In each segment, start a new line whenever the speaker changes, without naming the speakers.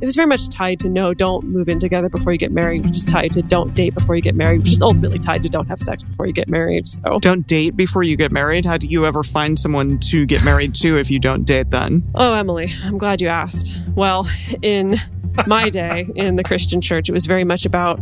it was very much tied to no, don't move in together before you get married, which is tied to don't date before you get married, which is ultimately tied to don't have sex before you get married. So
Don't date before you get married. How do you ever find someone to get married to if you don't date then?
Oh, Emily, I'm glad you asked. Well, in my day in the Christian church, it was very much about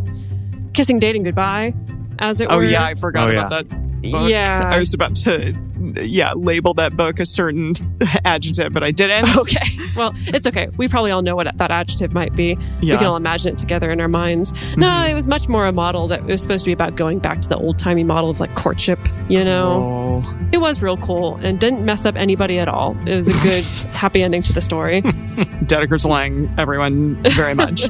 kissing, dating goodbye, as it
Oh
were.
yeah, I forgot
Oh,
about that. book.
Yeah.
I was about to yeah, label that book a certain adjective, but I didn't.
Okay. Well, it's okay. We probably all know what that adjective might be. We can all imagine it together in our minds. No,
Mhm.
it was much more a model that was supposed to be about going back to the old timey model of like courtship, you know?
Oh.
It was real cool and didn't mess up anybody at all. It was a good, happy ending to the story.
Dedeker's lying everyone very much.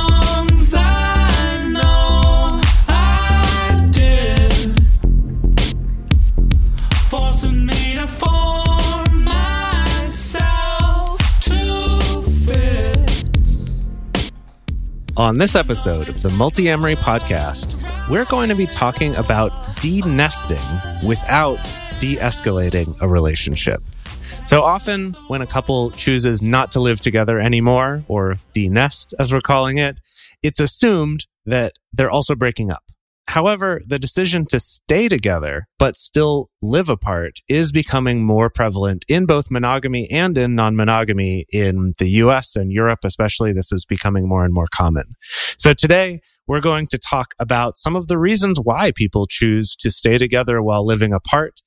On this episode of the Multiamory Podcast, we're going to be talking about de-nesting without de-escalating a relationship. So often, when a couple chooses not to live together anymore, or de-nest as we're calling it, it's assumed that they're also breaking up. However, the decision to stay together but still live apart is becoming more prevalent in both monogamy and in non monogamy in the US and Europe, especially. This is becoming more and more common. So today, we're going to talk about some of the reasons why people choose to stay together while living apart.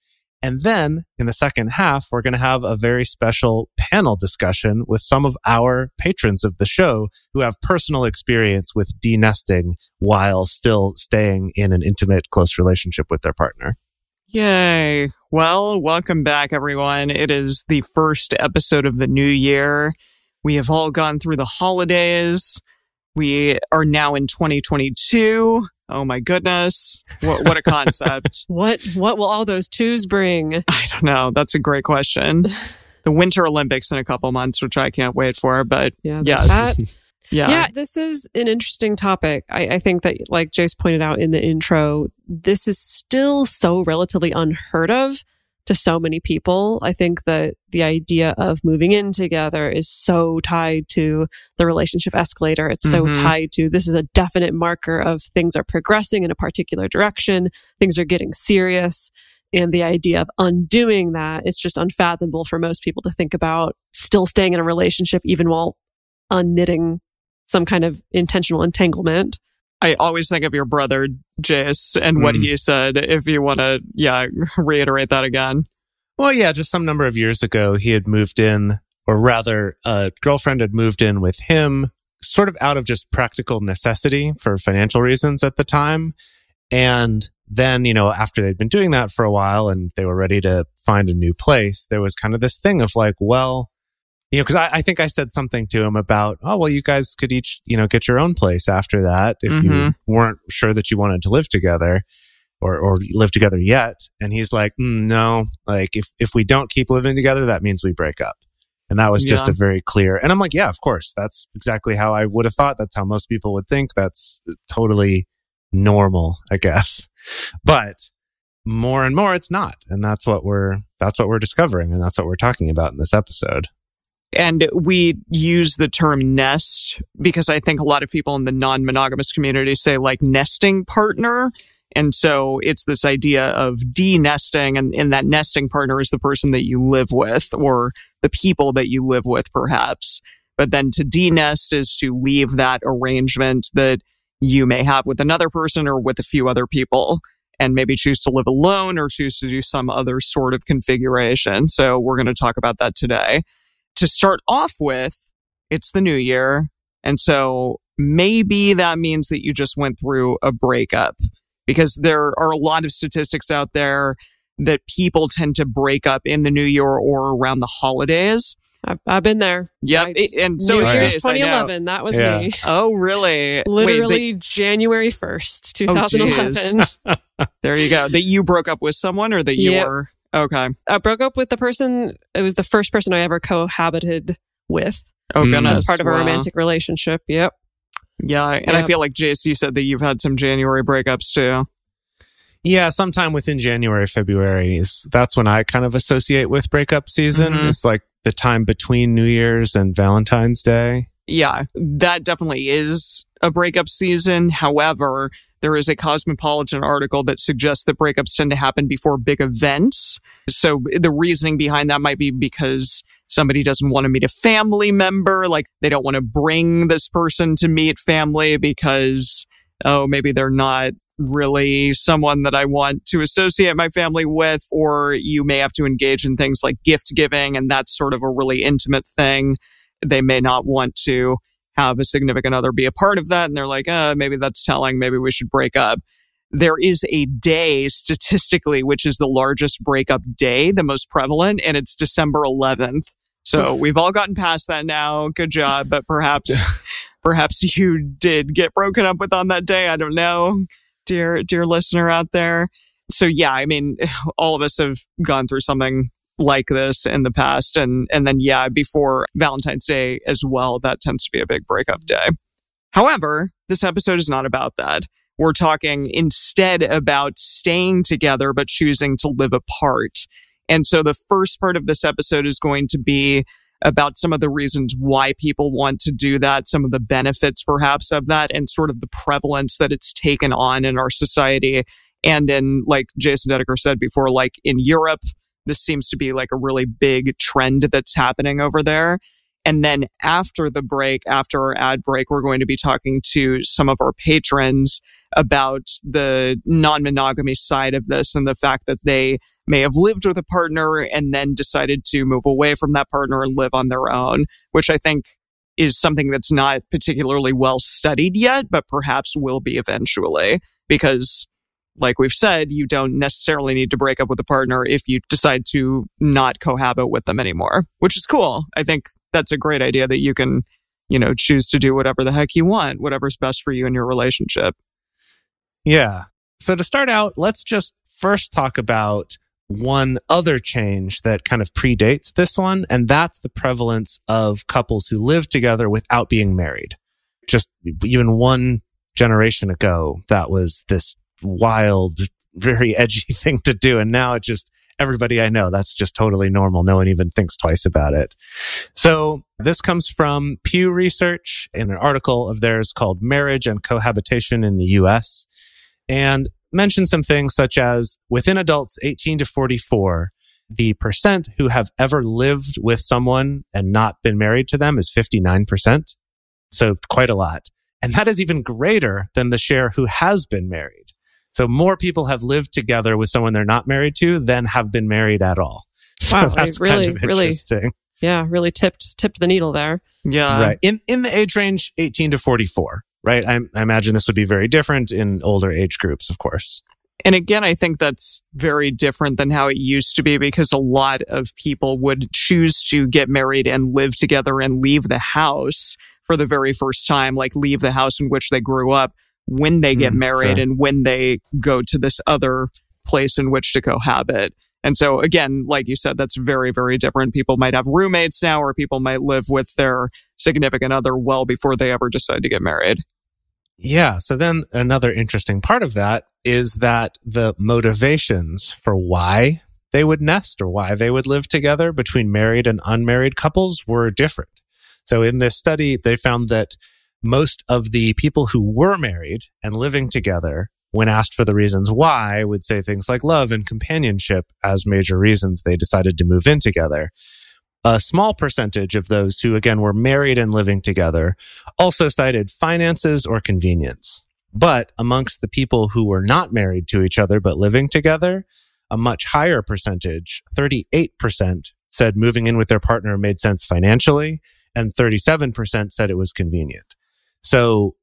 And then in the second half, we're going to have a very special panel discussion with some of our patrons of the show who have personal experience with de-nesting while still staying in an intimate, close relationship with their partner.
Yay. Well, welcome back, everyone. It is the first episode of the new year. We have all gone through the holidays. We are now in 2022. Oh my goodness. What, what a concept.
What what will all those twos bring?
I don't know. That's a great question. The Winter Olympics in a couple months, which I can't wait for, but
Yeah,
Yes.
that.
yeah.
Yeah, this is an interesting topic. I, I think that, like Jace pointed out in the intro, this is still so relatively unheard of to so many people. I think that the idea of moving in together is so tied to the relationship escalator. It's so
Mhm.
tied to this is a definite marker of things are progressing in a particular direction, things are getting serious. And the idea of undoing that, it's just unfathomable for most people to think about still staying in a relationship even while unknitting some kind of intentional entanglement.
I always think of your brother, Jace, and what
Mm.
he said. If you want to, yeah, reiterate that again.
Well, yeah, just some number of years ago, he had moved in, or rather, a girlfriend had moved in with him, sort of out of just practical necessity for financial reasons at the time. And then, you know, after they'd been doing that for a while and they were ready to find a new place, there was kind of this thing of like, well, you know, because I, I think I said something to him about, oh, well, you guys could each, you know, get your own place after that if you
Mhm.
weren't sure that you wanted to live together or, or live together yet. And he's like, mm, no, like if, if we don't keep living together, that means we break up. And that was just
Yeah.
a very clear. And I'm like, yeah, of course. That's exactly how I would have thought. That's how most people would think. That's totally normal, I guess. But more and more it's not. And that's what we're, that's what we're discovering. And that's what we're talking about in this episode.
And we use the term nest because I think a lot of people in the non monogamous community say like nesting partner. And so it's this idea of de-nesting and, and that nesting partner is the person that you live with or the people that you live with perhaps. But then to de-nest is to leave that arrangement that you may have with another person or with a few other people and maybe choose to live alone or choose to do some other sort of configuration. So we're going to talk about that today. To start off with, it's the new year. And so maybe that means that you just went through a breakup because there are a lot of statistics out there that people tend to break up in the new year or around the holidays.
I've, I've been there.
Yep.
I-
it- and so
New
is
Year's
Jace, I know.
2011. That was
Yeah.
me.
Oh, really? Wait,
Literally January 1st,
Oh,
2011.
that- there you go. That you broke up with someone or that you
Yep.
were. Okay.
I broke up with the person. It was the first person I ever cohabited with
Oh
Mm.
goodness.
as part of a
Wow.
romantic relationship. Yep.
Yeah, and I feel like Jace, you said that you've had some January breakups too.
Yeah, sometime within January, February is that's when I kind of associate with breakup season.
Mhm.
It's like the time between New Year's and Valentine's Day.
Yeah, that definitely is a breakup season. However, there is a Cosmopolitan article that suggests that breakups tend to happen before big events. So the reasoning behind that might be because somebody doesn't want to meet a family member, like they don't want to bring this person to meet family because, oh, maybe they're not really someone that I want to associate my family with, or you may have to engage in things like gift giving, and that's sort of a really intimate thing. They may not want to have a significant other be a part of that, and they're like, uh, maybe that's telling, maybe we should break up. There is a day statistically, which is the largest breakup day, the most prevalent, and it's December 11th. So we've all gotten past that now. Good job. But perhaps, perhaps you did get broken up with on that day. I don't know, dear, dear listener out there. So yeah, I mean, all of us have gone through something like this in the past. And, and then yeah, before Valentine's Day as well, that tends to be a big breakup day. However, this episode is not about that. We're talking instead about staying together, but choosing to live apart. And so the first part of this episode is going to be about some of the reasons why people want to do that, some of the benefits perhaps of that, and sort of the prevalence that it's taken on in our society. And in, like Jace and Dedeker said before, like in Europe, this seems to be like a really big trend that's happening over there. And then after the break, after our ad break, we're going to be talking to some of our patrons about the non monogamy side of this and the fact that they may have lived with a partner and then decided to move away from that partner and live on their own, which I think is something that's not particularly well studied yet, but perhaps will be eventually. Because, like we've said, you don't necessarily need to break up with a partner if you decide to not cohabit with them anymore, which is cool. I think that's a great idea that you can, you know, choose to do whatever the heck you want, whatever's best for you in your relationship.
Yeah. So to start out, let's just first talk about one other change that kind of predates this one, and that's the prevalence of couples who live together without being married. Just even one generation ago, that was this wild, very edgy thing to do. And now it just, everybody I know, that's just totally normal. No one even thinks twice about it. So this comes from Pew Research in an article of theirs called Marriage and Cohabitation in the US and mention some things such as within adults 18 to 44, the percent who have ever lived with someone and not been married to them is 59%. So quite a lot. And that is even greater than the share who has been married. So more people have lived together with someone they're not married to than have been married at all. So
Wow,
that's
really,
kind of
really-
interesting.
Yeah. Really tipped, tipped the needle there.
Yeah.
right. In, in the age range 18 to 44, right? I, I imagine this would be very different in older age groups, of course.
And again, I think that's very different than how it used to be because a lot of people would choose to get married and live together and leave the house for the very first time, like leave the house in which they grew up when they get
Mm,
married and when they go to this other place in which to cohabit. And so again, like you said, that's very, very different. People might have roommates now or people might live with their significant other well before they ever decide to get married.
Yeah. So then another interesting part of that is that the motivations for why they would nest or why they would live together between married and unmarried couples were different. So in this study, they found that most of the people who were married and living together, when asked for the reasons why, would say things like love and companionship as major reasons they decided to move in together. A small percentage of those who again were married and living together also cited finances or convenience. But amongst the people who were not married to each other but living together, a much higher percentage, 38%, said moving in with their partner made sense financially, and 37% said it was convenient. So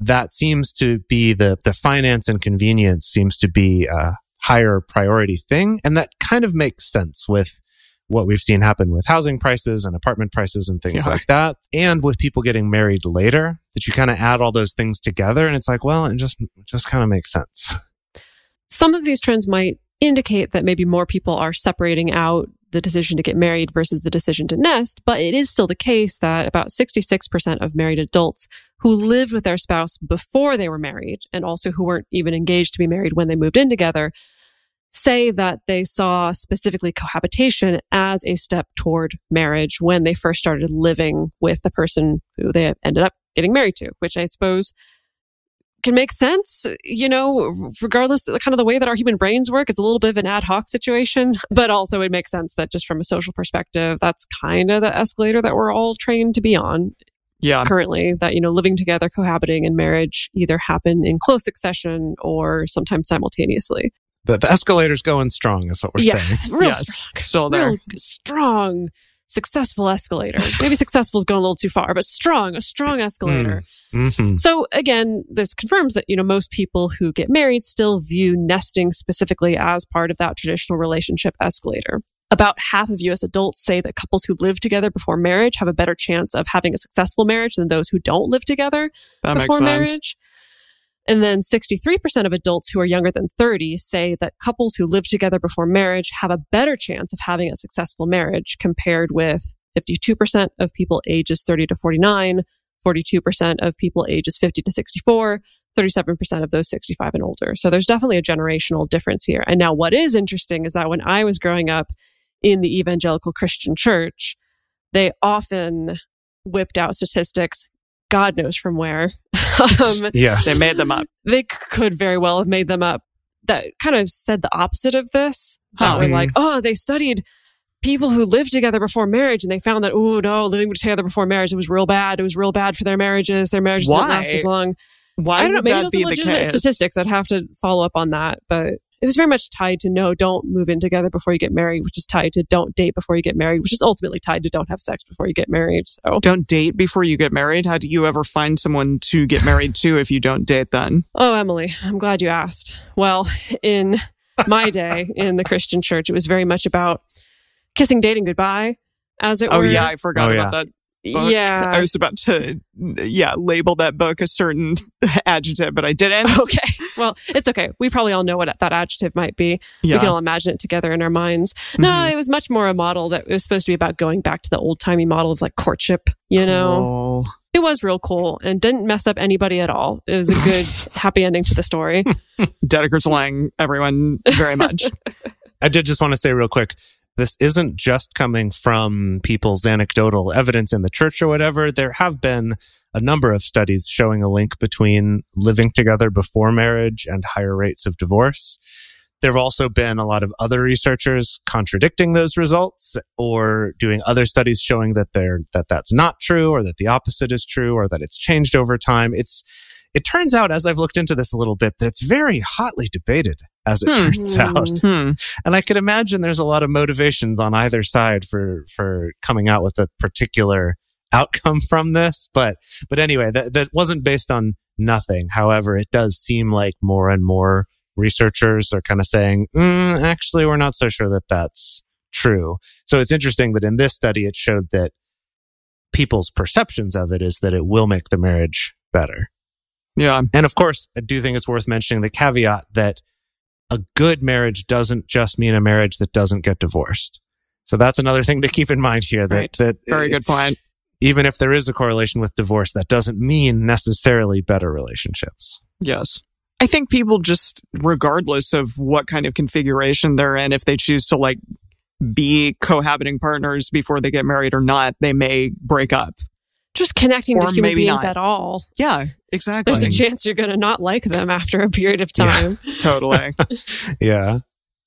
that seems to be the, the finance and convenience seems to be a higher priority thing. And that kind of makes sense with what we've seen happen with housing prices and apartment prices and things
Yeah.
like that. And with people getting married later, that you kind of add all those things together and it's like, well, it just, it just kind of makes sense.
Some of these trends might indicate that maybe more people are separating out the decision to get married versus the decision to nest, but it is still the case that about 66% of married adults who lived with their spouse before they were married and also who weren't even engaged to be married when they moved in together say that they saw specifically cohabitation as a step toward marriage when they first started living with the person who they ended up getting married to, which I suppose can make sense, you know, regardless of the kind of the way that our human brains work. It's a little bit of an ad hoc situation, but also it makes sense that just from a social perspective, that's kind of the escalator that we're all trained to be on
Yeah.
currently that, you know, living together, cohabiting and marriage either happen in close succession or sometimes simultaneously.
The, the escalator's going strong, is what we're
yeah,
saying.
real
yes.
strong,
Still there.
strong, successful escalator. Maybe successful is going a little too far, but strong, a strong escalator.
hmm
So again, this confirms that, you know, most people who get married still view nesting specifically as part of that traditional relationship escalator. About half of US adults say that couples who live together before marriage have a better chance of having a successful marriage than those who don't live together
That
before marriage. And then 63% of adults who are younger than 30 say that couples who live together before marriage have a better chance of having a successful marriage compared with 52% of people ages 30 to 49, 42% of people ages 50 to 64, 37% of those 65 and older. So there's definitely a generational difference here. And now what is interesting is that when I was growing up in the evangelical Christian church, they often whipped out statistics, God knows from where. um,
Yes.
They made them up.
they could very well have made them up that kind of said the opposite of this. That
Huh.
were like, oh, they studied people who lived together before marriage and they found that, oh, no, living together before marriage, it was real bad. It was real bad for their marriages. Their marriages didn't last as long.
Why
I don't know. Maybe those
be
are legitimate statistics. I'd have to follow up on that. But it was very much tied to no, don't move in together before you get married, which is tied to don't date before you get married, which is ultimately tied to don't have sex before you get married. So,
Don't date before you get married. How do you ever find someone to get married to if you don't date then?
oh, Emily, I'm glad you asked. Well, in my day in the Christian church, it was very much about kissing, dating goodbye, as it
Oh
were.
yeah, I forgot
Oh,
about that. Book.
Yeah.
I was about to yeah, label that book a certain adjective, but I didn't.
okay. Well, it's okay. We probably all know what that adjective might be. We can all imagine it together in our minds. No,
Mhm.
it was much more a model that was supposed to be about going back to the old timey model of like courtship, you know?
Oh.
It was real cool and didn't mess up anybody at all. It was a good, happy ending to the story.
Dedeker's Lang, everyone very much.
I did just want to say real quick this isn't just coming from people's anecdotal evidence in the church or whatever. There have been a number of studies showing a link between living together before marriage and higher rates of divorce. There have also been a lot of other researchers contradicting those results or doing other studies showing that they're, that that's not true or that the opposite is true or that it's changed over time. It's, it turns out as I've looked into this a little bit that it's very hotly debated as it
Hmm.
turns out.
hmm.
And I could imagine there's a lot of motivations on either side for for coming out with a particular outcome from this. But but anyway, that that wasn't based on nothing. However, it does seem like more and more researchers are kind of saying, mm, actually, we're not so sure that that's true. So it's interesting that in this study, it showed that people's perceptions of it is that it will make the marriage better.
Yeah.
And of course, I do think it's worth mentioning the caveat that a good marriage doesn't just mean a marriage that doesn't get divorced. So that's another thing to keep in mind here that,
Right.
that
Very good point.
even if there is a correlation with divorce, that doesn't mean necessarily better relationships.
Yes. I think people just, regardless of what kind of configuration they're in, if they choose to like be cohabiting partners before they get married or not, they may break up.
Just connecting
Or
to human beings
not.
at all.
Yeah, exactly.
There's a chance you're going to not like them after a period of
Yeah.
time.
totally.
Yeah.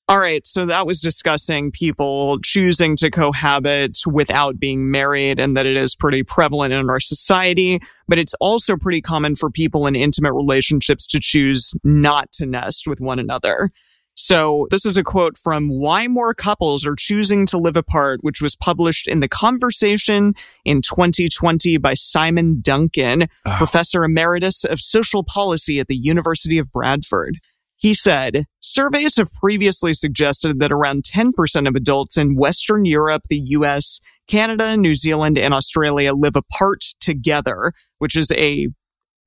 All right. So that was discussing people choosing to cohabit without being married and that it is pretty prevalent in our society. But it's also pretty common for people in intimate relationships to choose not to nest with one another. So this is a quote from Why More Couples Are Choosing to Live Apart, which was published in The Conversation in 2020 by Simon Duncan,
Oh.
professor emeritus of social policy at the University of Bradford. He said, surveys have previously suggested that around 10% of adults in Western Europe, the US, Canada, New Zealand, and Australia live apart together, which is a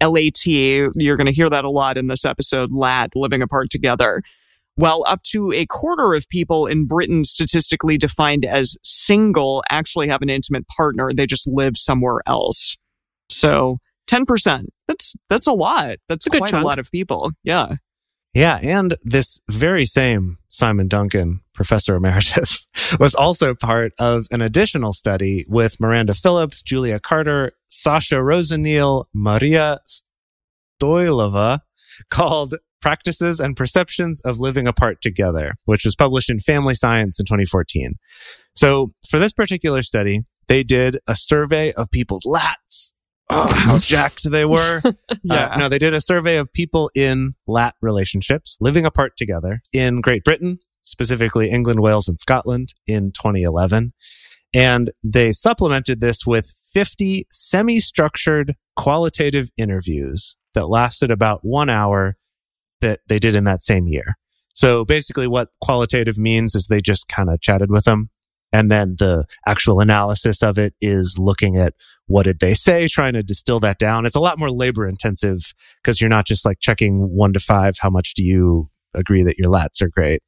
LAT. You're going to hear that a lot in this episode, LAT, living apart together. While up to a quarter of people in Britain statistically defined as single actually have an intimate partner. They just live somewhere else. So 10%. That's, that's a lot. That's
a good
quite a lot of people. Yeah.
Yeah, and this very same Simon Duncan, professor emeritus, was also part of an additional study with Miranda Phillips, Julia Carter, Sasha Roseneil, Maria Stoilova, called Practices and Perceptions of Living Apart Together, which was published in Family Science in 2014. So for this particular study, they did a survey of people's lats. Oh, how jacked they were.
Yeah.
Uh, no, they did a survey of people in lat relationships living apart together in Great Britain, specifically England, Wales, and Scotland in 2011. And they supplemented this with 50 semi structured qualitative interviews that lasted about one hour that they did in that same year. So basically, what qualitative means is they just kind of chatted with them. And then the actual analysis of it is looking at what did they say, trying to distill that down. It's a lot more labor intensive because you're not just like checking one to five. How much do you agree that your lats are great?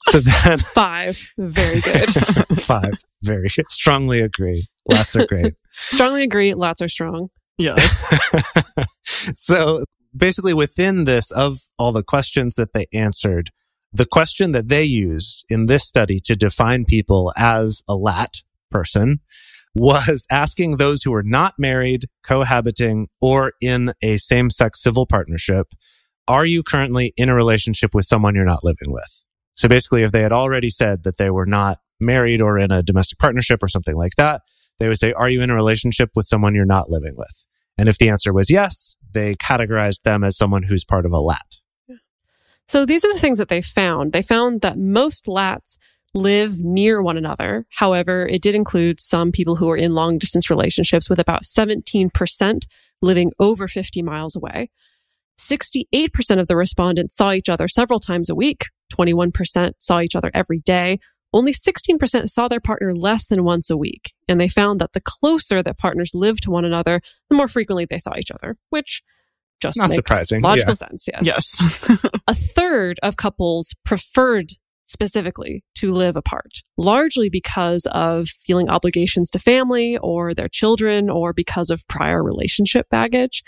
so then
Five. Very good.
five, very good. strongly agree. Lats are great.
Strongly agree. Lats are strong.
Yes.
so basically within this of all the questions that they answered the question that they used in this study to define people as a lat person was asking those who were not married cohabiting or in a same-sex civil partnership are you currently in a relationship with someone you're not living with? So basically if they had already said that they were not married or in a domestic partnership or something like that they would say are you in a relationship with someone you're not living with and if the answer was yes, they categorized them as someone who's part of a lat.
So these are the things that they found. They found that most lats live near one another. However, it did include some people who are in long distance relationships with about 17% living over 50 miles away. 68% of the respondents saw each other several times a week. 21% saw each other every day. Only 16% saw their partner less than once a week. And they found that the closer that partners lived to one another, the more frequently they saw each other, which just
Not
makes
surprising,
logical
yeah.
sense. Yes
yes.
a third of couples preferred specifically to live apart, largely because of feeling obligations to family or their children or because of prior relationship baggage.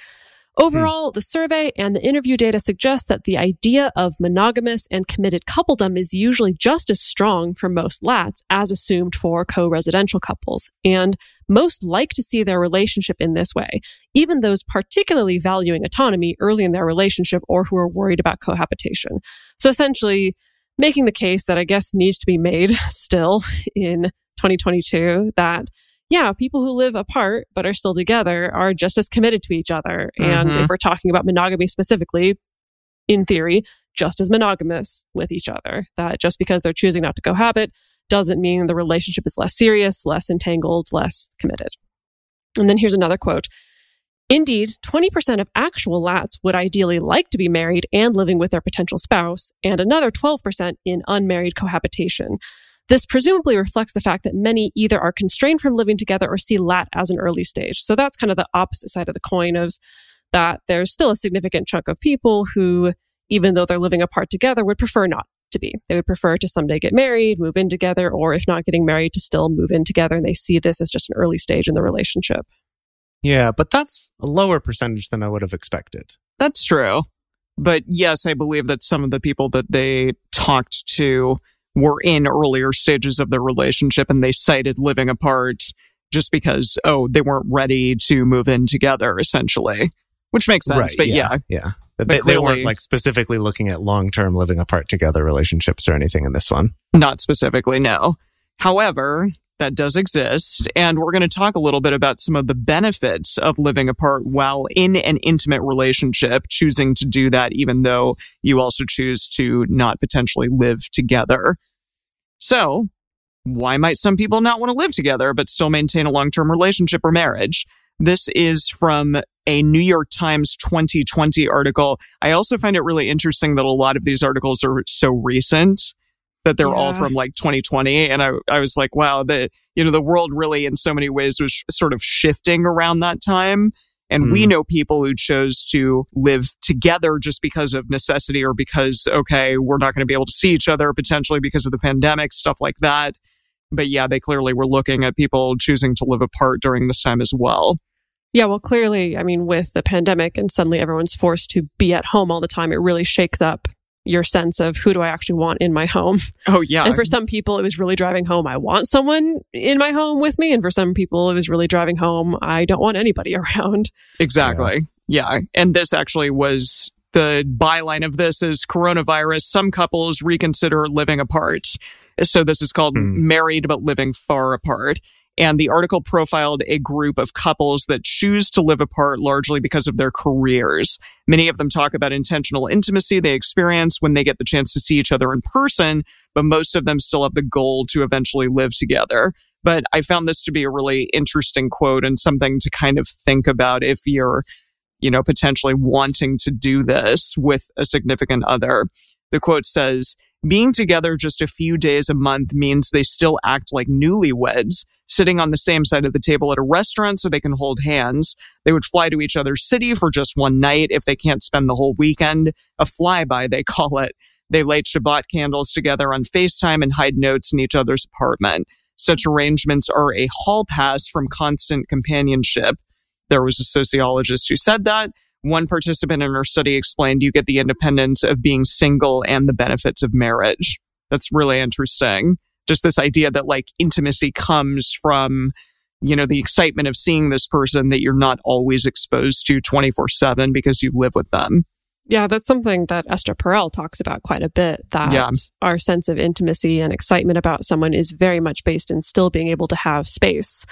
Hmm. Overall, the survey and the interview data suggest that the idea of monogamous and committed coupledom is usually just as strong for most lats as assumed for co-residential couples. And most like to see their relationship in this way, even those particularly valuing autonomy early in their relationship or who are worried about cohabitation. So essentially, making the case that I guess needs to be made still in 2022 that yeah, people who live apart but are still together are just as committed to each other. And
Mhm.
if we're talking about monogamy specifically, in theory, just as monogamous with each other. That just because they're choosing not to cohabit doesn't mean the relationship is less serious, less entangled, less committed. And then here's another quote. Indeed, 20% of actual lats would ideally like to be married and living with their potential spouse, and another 12% in unmarried cohabitation. This presumably reflects the fact that many either are constrained from living together or see lat as an early stage. So that's kind of the opposite side of the coin of that there's still a significant chunk of people who, even though they're living apart together, would prefer not to be. They would prefer to someday get married, move in together, or if not getting married, to still move in together. And they see this as just an early stage in the relationship.
Yeah, but that's a lower percentage than I would have expected.
That's true. But yes, I believe that some of the people that they talked to were in earlier stages of their relationship and they cited living apart just because, oh, they weren't ready to move in together, essentially, which makes sense. But yeah,
yeah.
But
But they, they weren't like specifically looking at long-term living apart together relationships or anything in this one.
not specifically, no. However, that does exist. And we're going to talk a little bit about some of the benefits of living apart while in an intimate relationship, choosing to do that, even though you also choose to not potentially live together. So, why might some people not want to live together but still maintain a long term relationship or marriage? This is from a New York Times 2020 article. I also find it really interesting that a lot of these articles are so recent that they're all from like 2020 and I I was like wow the you know the world really in so many ways was sh- sort of shifting around that time And we
Mm.
know people who chose to live together just because of necessity or because, okay, we're not going to be able to see each other potentially because of the pandemic, stuff like that. But yeah, they clearly were looking at people choosing to live apart during this time as well.
Yeah, well, clearly, I mean, with the pandemic and suddenly everyone's forced to be at home all the time, it really shakes up your sense of who do I actually want in my home.
Oh, yeah.
And for some people, it was really driving home, I want someone in my home with me. And for some people, it was really driving home, I don't want anybody around.
Exactly. Yeah. And this actually was the byline of this is coronavirus. Some couples reconsider living apart. So this is called
Hmm.
married but living far apart. And the article profiled a group of couples that choose to live apart largely because of their careers. Many of them talk about intentional intimacy they experience when they get the chance to see each other in person, but most of them still have the goal to eventually live together. But I found this to be a really interesting quote and something to kind of think about if you're, you know, potentially wanting to do this with a significant other. The quote says, being together just a few days a month means they still act like newlyweds, sitting on the same side of the table at a restaurant so they can hold hands. They would fly to each other's city for just one night if they can't spend the whole weekend. A flyby, they call it. They light Shabbat candles together on FaceTime and hide notes in each other's apartment. Such arrangements are a hall pass from constant companionship. There was a sociologist who said that. One participant in her study explained you get the independence of being single and the benefits of marriage. That's really interesting. Just this idea that like intimacy comes from, you know, the excitement of seeing this person that you're not always exposed to 24 7 because you live with them.
Yeah, that's something that Esther Perel talks about quite a bit. That
Yeah.
our sense of intimacy and excitement about someone is very much based in still being able to have space.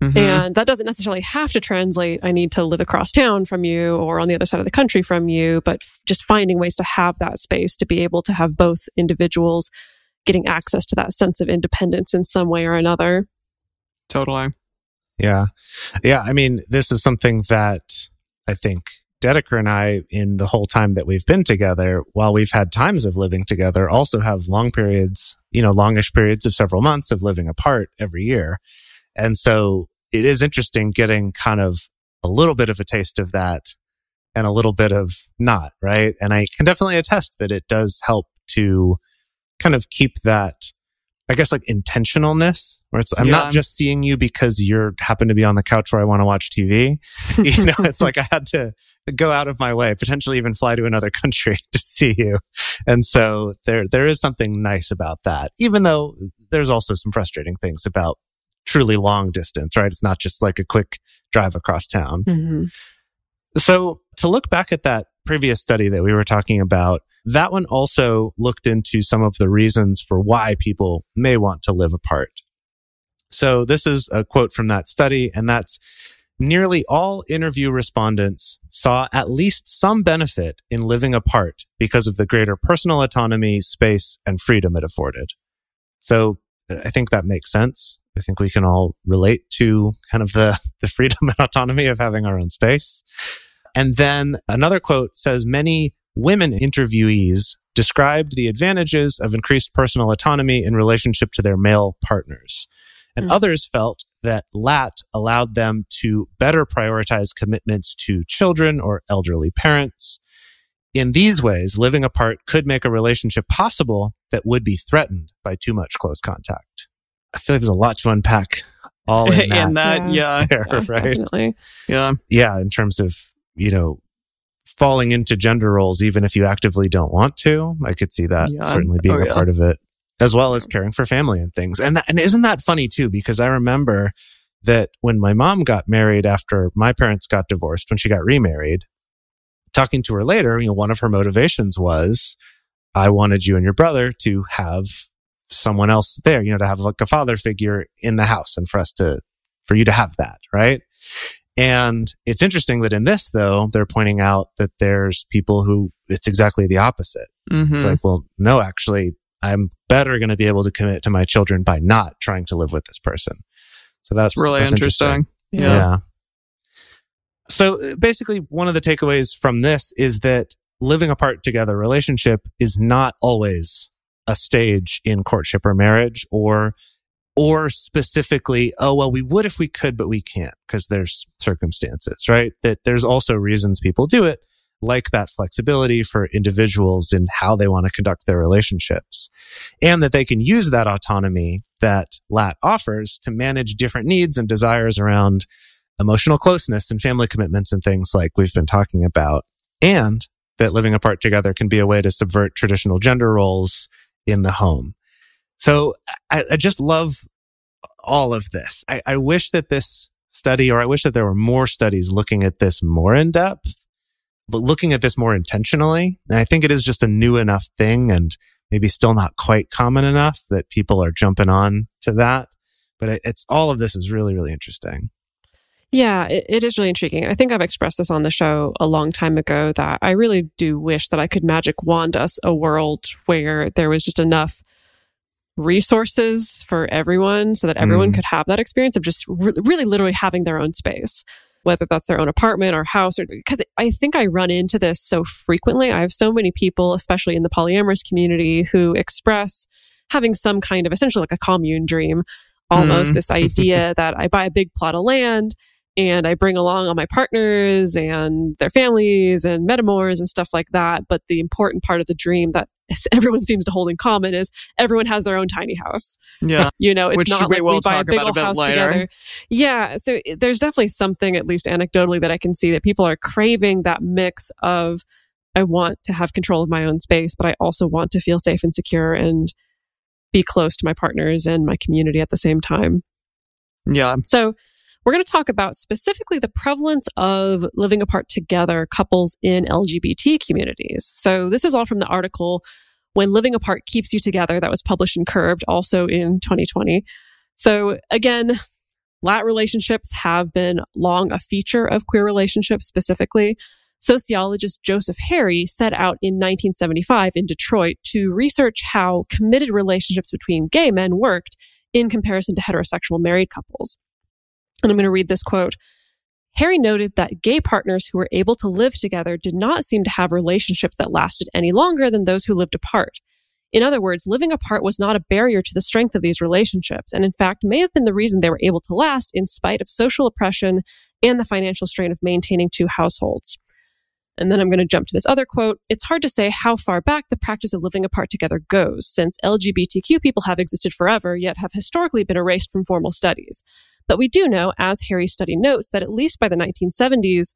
Mhm.
And that doesn't necessarily have to translate, I need to live across town from you or on the other side of the country from you, but f- just finding ways to have that space to be able to have both individuals getting access to that sense of independence in some way or another.
totally.
Yeah. Yeah. I mean, this is something that I think Dedeker and I, in the whole time that we've been together, while we've had times of living together, also have long periods, you know, longish periods of several months of living apart every year. And so it is interesting getting kind of a little bit of a taste of that and a little bit of not, right? And I can definitely attest that it does help to kind of keep that, I guess, like intentionalness, where it's, I'm
Yeah.
not just seeing you because you're happen to be on the couch where I want to watch TV. you know, it's like I had to go out of my way, potentially even fly to another country to see you. And so there, there is something nice about that, even though there's also some frustrating things about truly long distance, right? It's not just like a quick drive across town.
Mm-hmm.
So to look back at that previous study that we were talking about, that one also looked into some of the reasons for why people may want to live apart. So this is a quote from that study, and that's nearly all interview respondents saw at least some benefit in living apart because of the greater personal autonomy, space, and freedom it afforded. So I think that makes sense. I think we can all relate to kind of the, the freedom and autonomy of having our own space. And then another quote says many women interviewees described the advantages of increased personal autonomy in relationship to their male partners. And
Mm.
others felt that LAT allowed them to better prioritize commitments to children or elderly parents. In these ways, living apart could make a relationship possible that would be threatened by too much close contact. I feel like there's a lot to unpack all in that.
and that, yeah.
there,
Yeah,
right?
Definitely.
Yeah.
yeah, in terms of, you know, falling into gender roles, even if you actively don't want to, I could see that
Yeah.
certainly being
Oh,
a
yeah.
part of it, as well as caring for family and things. And that, and isn't that funny too? Because I remember that when my mom got married after my parents got divorced, when she got remarried, talking to her later, you know, one of her motivations was, I wanted you and your brother to have someone else there, you know, to have like a father figure in the house and for us to, for you to have that, right? And it's interesting that in this, though, they're pointing out that there's people who it's exactly the opposite.
Mhm.
It's like, well, no, actually, I'm better going to be able to commit to my children by not trying to live with this person. So that's
It's really
that's
interesting.
Yeah.
Yeah. So uh, basically, one of the takeaways from this is that living apart together relationship is not always a stage in courtship or marriage or or specifically, oh, well, we would if we could, but we can't because there's circumstances, right? That there's also reasons people do it, like that flexibility for individuals in how they want to conduct their relationships and that they can use that autonomy that LAT offers to manage different needs and desires around emotional closeness and family commitments and things like we've been talking about. And that living apart together can be a way to subvert traditional gender roles in the home. So I, I just love all of this. I, I wish that this study, or I wish that there were more studies looking at this more in depth, but looking at this more intentionally. And I think it is just a new enough thing and maybe still not quite common enough that people are jumping on to that. But it's all of this is really, really interesting.
Yeah, it, it is really intriguing. I think I've expressed this on the show a long time ago that I really do wish that I could magic wand us a world where there was just enough resources for everyone so that everyone
Mm.
could have that experience of just re- really literally having their own space whether that's their own apartment or house or because i think i run into this so frequently i have so many people especially in the polyamorous community who express having some kind of essentially like a commune dream almost
Mm.
this idea that i buy a big plot of land and I bring along all my partners and their families and metamors and stuff like that. But the important part of the dream that everyone seems to hold in common is everyone has their own tiny house.
Yeah.
You know, it's
Which
not
we
like
will
we buy a big old house
later.
together. Yeah. So it- there's definitely something, at least anecdotally, that I can see that people are craving that mix of I want to have control of my own space, but I also want to feel safe and secure and be close to my partners and my community at the same time.
Yeah.
So, we're going to talk about specifically the prevalence of living apart together couples in LGBT communities. So, this is all from the article When Living Apart Keeps You Together that was published in Curbed also in 2020. So, again, lat relationships have been long a feature of queer relationships specifically. Sociologist Joseph Harry set out in 1975 in Detroit to research how committed relationships between gay men worked in comparison to heterosexual married couples. And I'm going to read this quote. Harry noted that gay partners who were able to live together did not seem to have relationships that lasted any longer than those who lived apart. In other words, living apart was not a barrier to the strength of these relationships, and in fact may have been the reason they were able to last in spite of social oppression and the financial strain of maintaining two households. And then I'm going to jump to this other quote. It's hard to say how far back the practice of living apart together goes, since LGBTQ people have existed forever, yet have historically been erased from formal studies. But we do know, as Harry's study notes, that at least by the 1970s,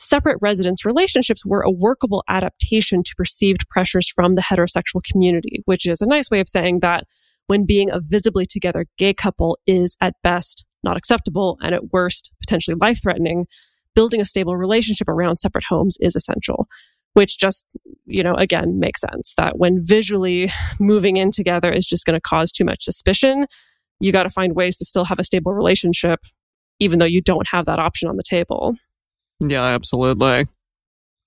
separate residence relationships were a workable adaptation to perceived pressures from the heterosexual community, which is a nice way of saying that when being a visibly together gay couple is at best not acceptable and at worst potentially life threatening, building a stable relationship around separate homes is essential. Which just, you know, again makes sense that when visually moving in together is just going to cause too much suspicion, you got to find ways to still have a stable relationship, even though you don't have that option on the table.
Yeah, absolutely.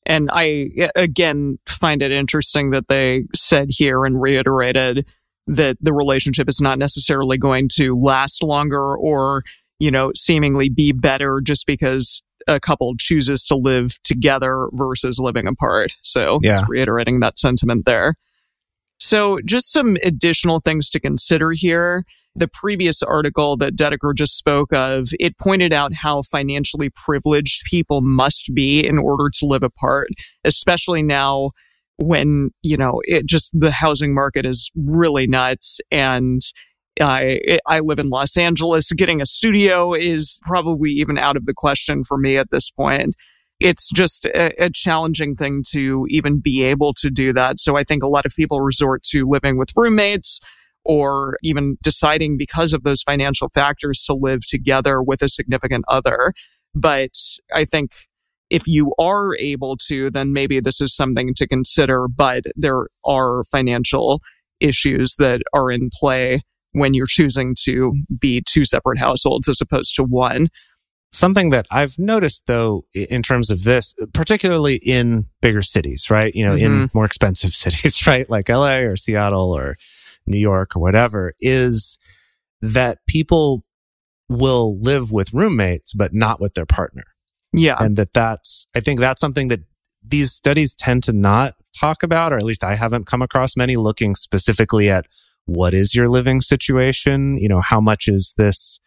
And I, again, find it interesting that they said here and reiterated that the relationship is not necessarily going to last longer or, you know, seemingly be better just because a couple chooses to live together versus living apart. So,
Yeah.
just reiterating that sentiment there. So, just some additional things to consider here. The previous article that Dedeker just spoke of, it pointed out how financially privileged people must be in order to live apart, especially now when, you know, it just the housing market is really nuts and I I live in Los Angeles. Getting a studio is probably even out of the question for me at this point. It's just a, a challenging thing to even be able to do that. So I think a lot of people resort to living with roommates or even deciding because of those financial factors to live together with a significant other. But I think if you are able to, then maybe this is something to consider. But there are financial issues that are in play when you're choosing to be two separate households as opposed to one.
Something that I've noticed though, in terms of this, particularly in bigger cities, right? You know, in mm-hmm. more expensive cities, right? Like LA or Seattle or New York or whatever, is that people will live with roommates, but not with their partner.
Yeah.
and that that's i think that's something that these studies tend to not talk about or at least i haven't come across many looking specifically at what is your living situation? You know, how much is this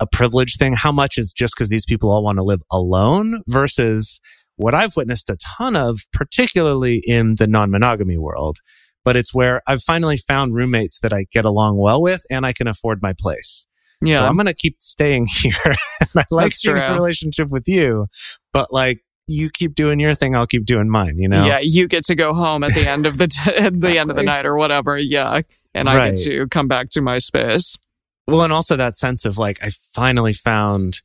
a privilege thing? How much is just because these people all want to live alone versus what I've witnessed a ton of, particularly in the non monogamy world. But it's where I've finally found roommates that I get along well with and I can afford my place.
Yeah.
So I'm going to keep staying here. and I like
That's
being in a relationship with you, but like you keep doing your thing, I'll keep doing mine, you know?
Yeah, you get to go home at the end of the t- at the end of the night or whatever. Yeah, and I
Right.
get to come back to my space.
Well, and also that sense of like, I finally found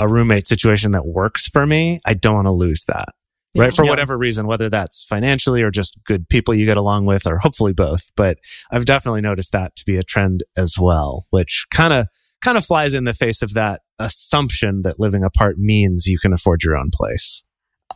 a roommate situation that works for me. I don't want to lose that. Right. For
Yeah.
whatever reason, whether that's financially or just good people you get along with, or hopefully both. But I've definitely noticed that to be a trend as well, which kind of, kind of flies in the face of that assumption that living apart means you can afford your own place.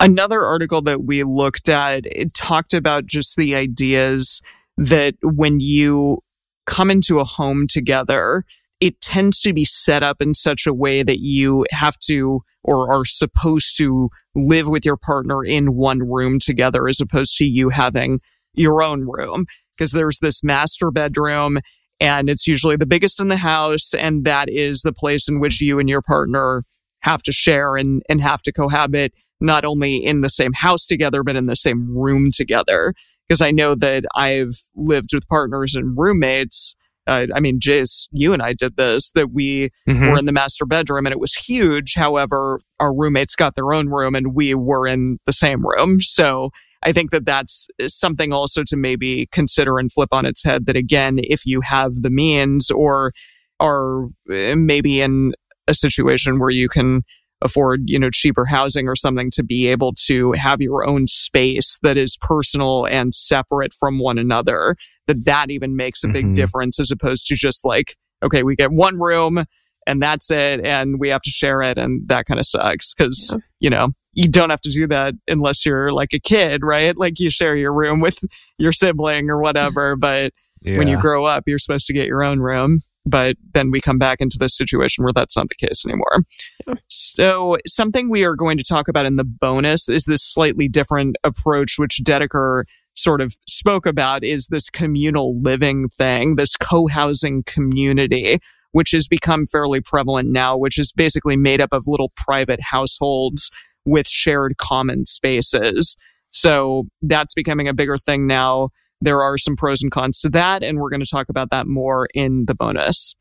Another article that we looked at it talked about just the ideas that when you come into a home together, it tends to be set up in such a way that you have to or are supposed to live with your partner in one room together as opposed to you having your own room. Because there's this master bedroom and it's usually the biggest in the house. And that is the place in which you and your partner have to share and, and have to cohabit not only in the same house together, but in the same room together. Because I know that I've lived with partners and roommates. Uh, I mean, Jace, you and I did this, that we
Mhm.
were in the master bedroom and it was huge. However, our roommates got their own room and we were in the same room. So I think that that's something also to maybe consider and flip on its head that again, if you have the means or are uh, maybe in a situation where you can afford, you know, cheaper housing or something to be able to have your own space that is personal and separate from one another, that that even makes a big
Mhm.
difference as opposed to just like, okay, we get one room and that's it and we have to share it and that kind of sucks because,
Yeah.
you know, you don't have to do that unless you're like a kid, right? Like you share your room with your sibling or whatever, but when you grow up, you're supposed to get your own room. But then we come back into this situation where that's not the case anymore.
Yeah.
So, something we are going to talk about in the bonus is this slightly different approach, which Dedeker sort of spoke about, is this communal living thing, this co housing community, which has become fairly prevalent now, which is basically made up of little private households with shared common spaces. So, that's becoming a bigger thing now there are some pros and cons to that, and we're going to talk about that more in the bonus.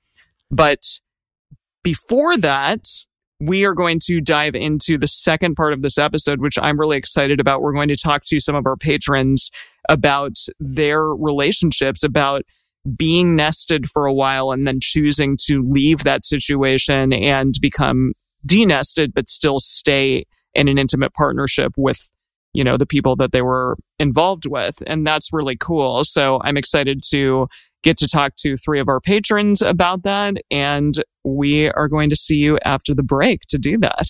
But before that, we are going to dive into the second part of this episode, which I'm really excited about. We're going to talk to some of our patrons about their relationships, about being nested for a while and then choosing to leave that situation and become denested, but still stay in an intimate partnership with you know the people that they were involved with and that's really cool. So i'm excited to get to talk to three of our patrons about that and we are going to see you after the break to do that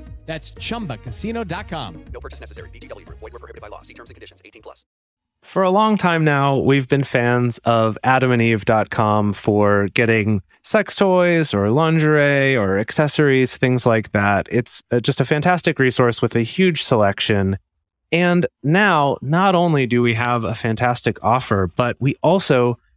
That's chumbacasino.com.
No purchase necessary. VGW Group. Void were prohibited by law. See terms and conditions. 18 plus.
For a long time now, we've been fans of adamandeve.com for getting sex toys or lingerie or accessories, things like that. It's uh, just a fantastic resource with a huge selection. And now, not only do we have a fantastic offer, but we also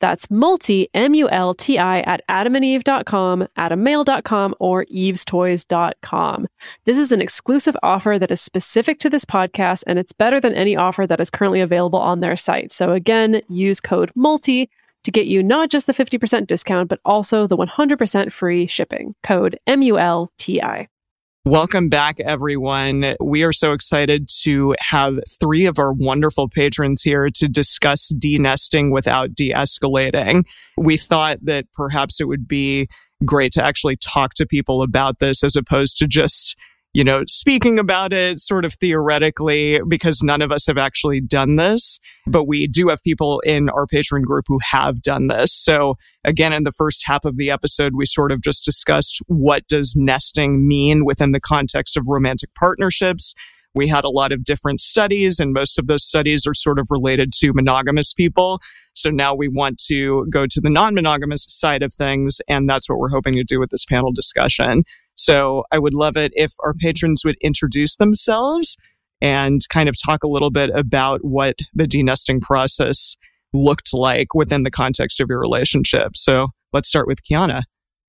That's multi, M U L T I, at adamandeve.com, adammale.com, or evestoys.com. This is an exclusive offer that is specific to this podcast, and it's better than any offer that is currently available on their site. So again, use code MULTI to get you not just the 50% discount, but also the 100% free shipping. Code M U L T I.
Welcome back, everyone. We are so excited to have three of our wonderful patrons here to discuss de-nesting without de-escalating. We thought that perhaps it would be great to actually talk to people about this as opposed to just you know, speaking about it sort of theoretically because none of us have actually done this, but we do have people in our patron group who have done this. So again, in the first half of the episode, we sort of just discussed what does nesting mean within the context of romantic partnerships. We had a lot of different studies, and most of those studies are sort of related to monogamous people. So now we want to go to the non monogamous side of things, and that's what we're hoping to do with this panel discussion. So I would love it if our patrons would introduce themselves and kind of talk a little bit about what the denesting process looked like within the context of your relationship. So let's start with Kiana.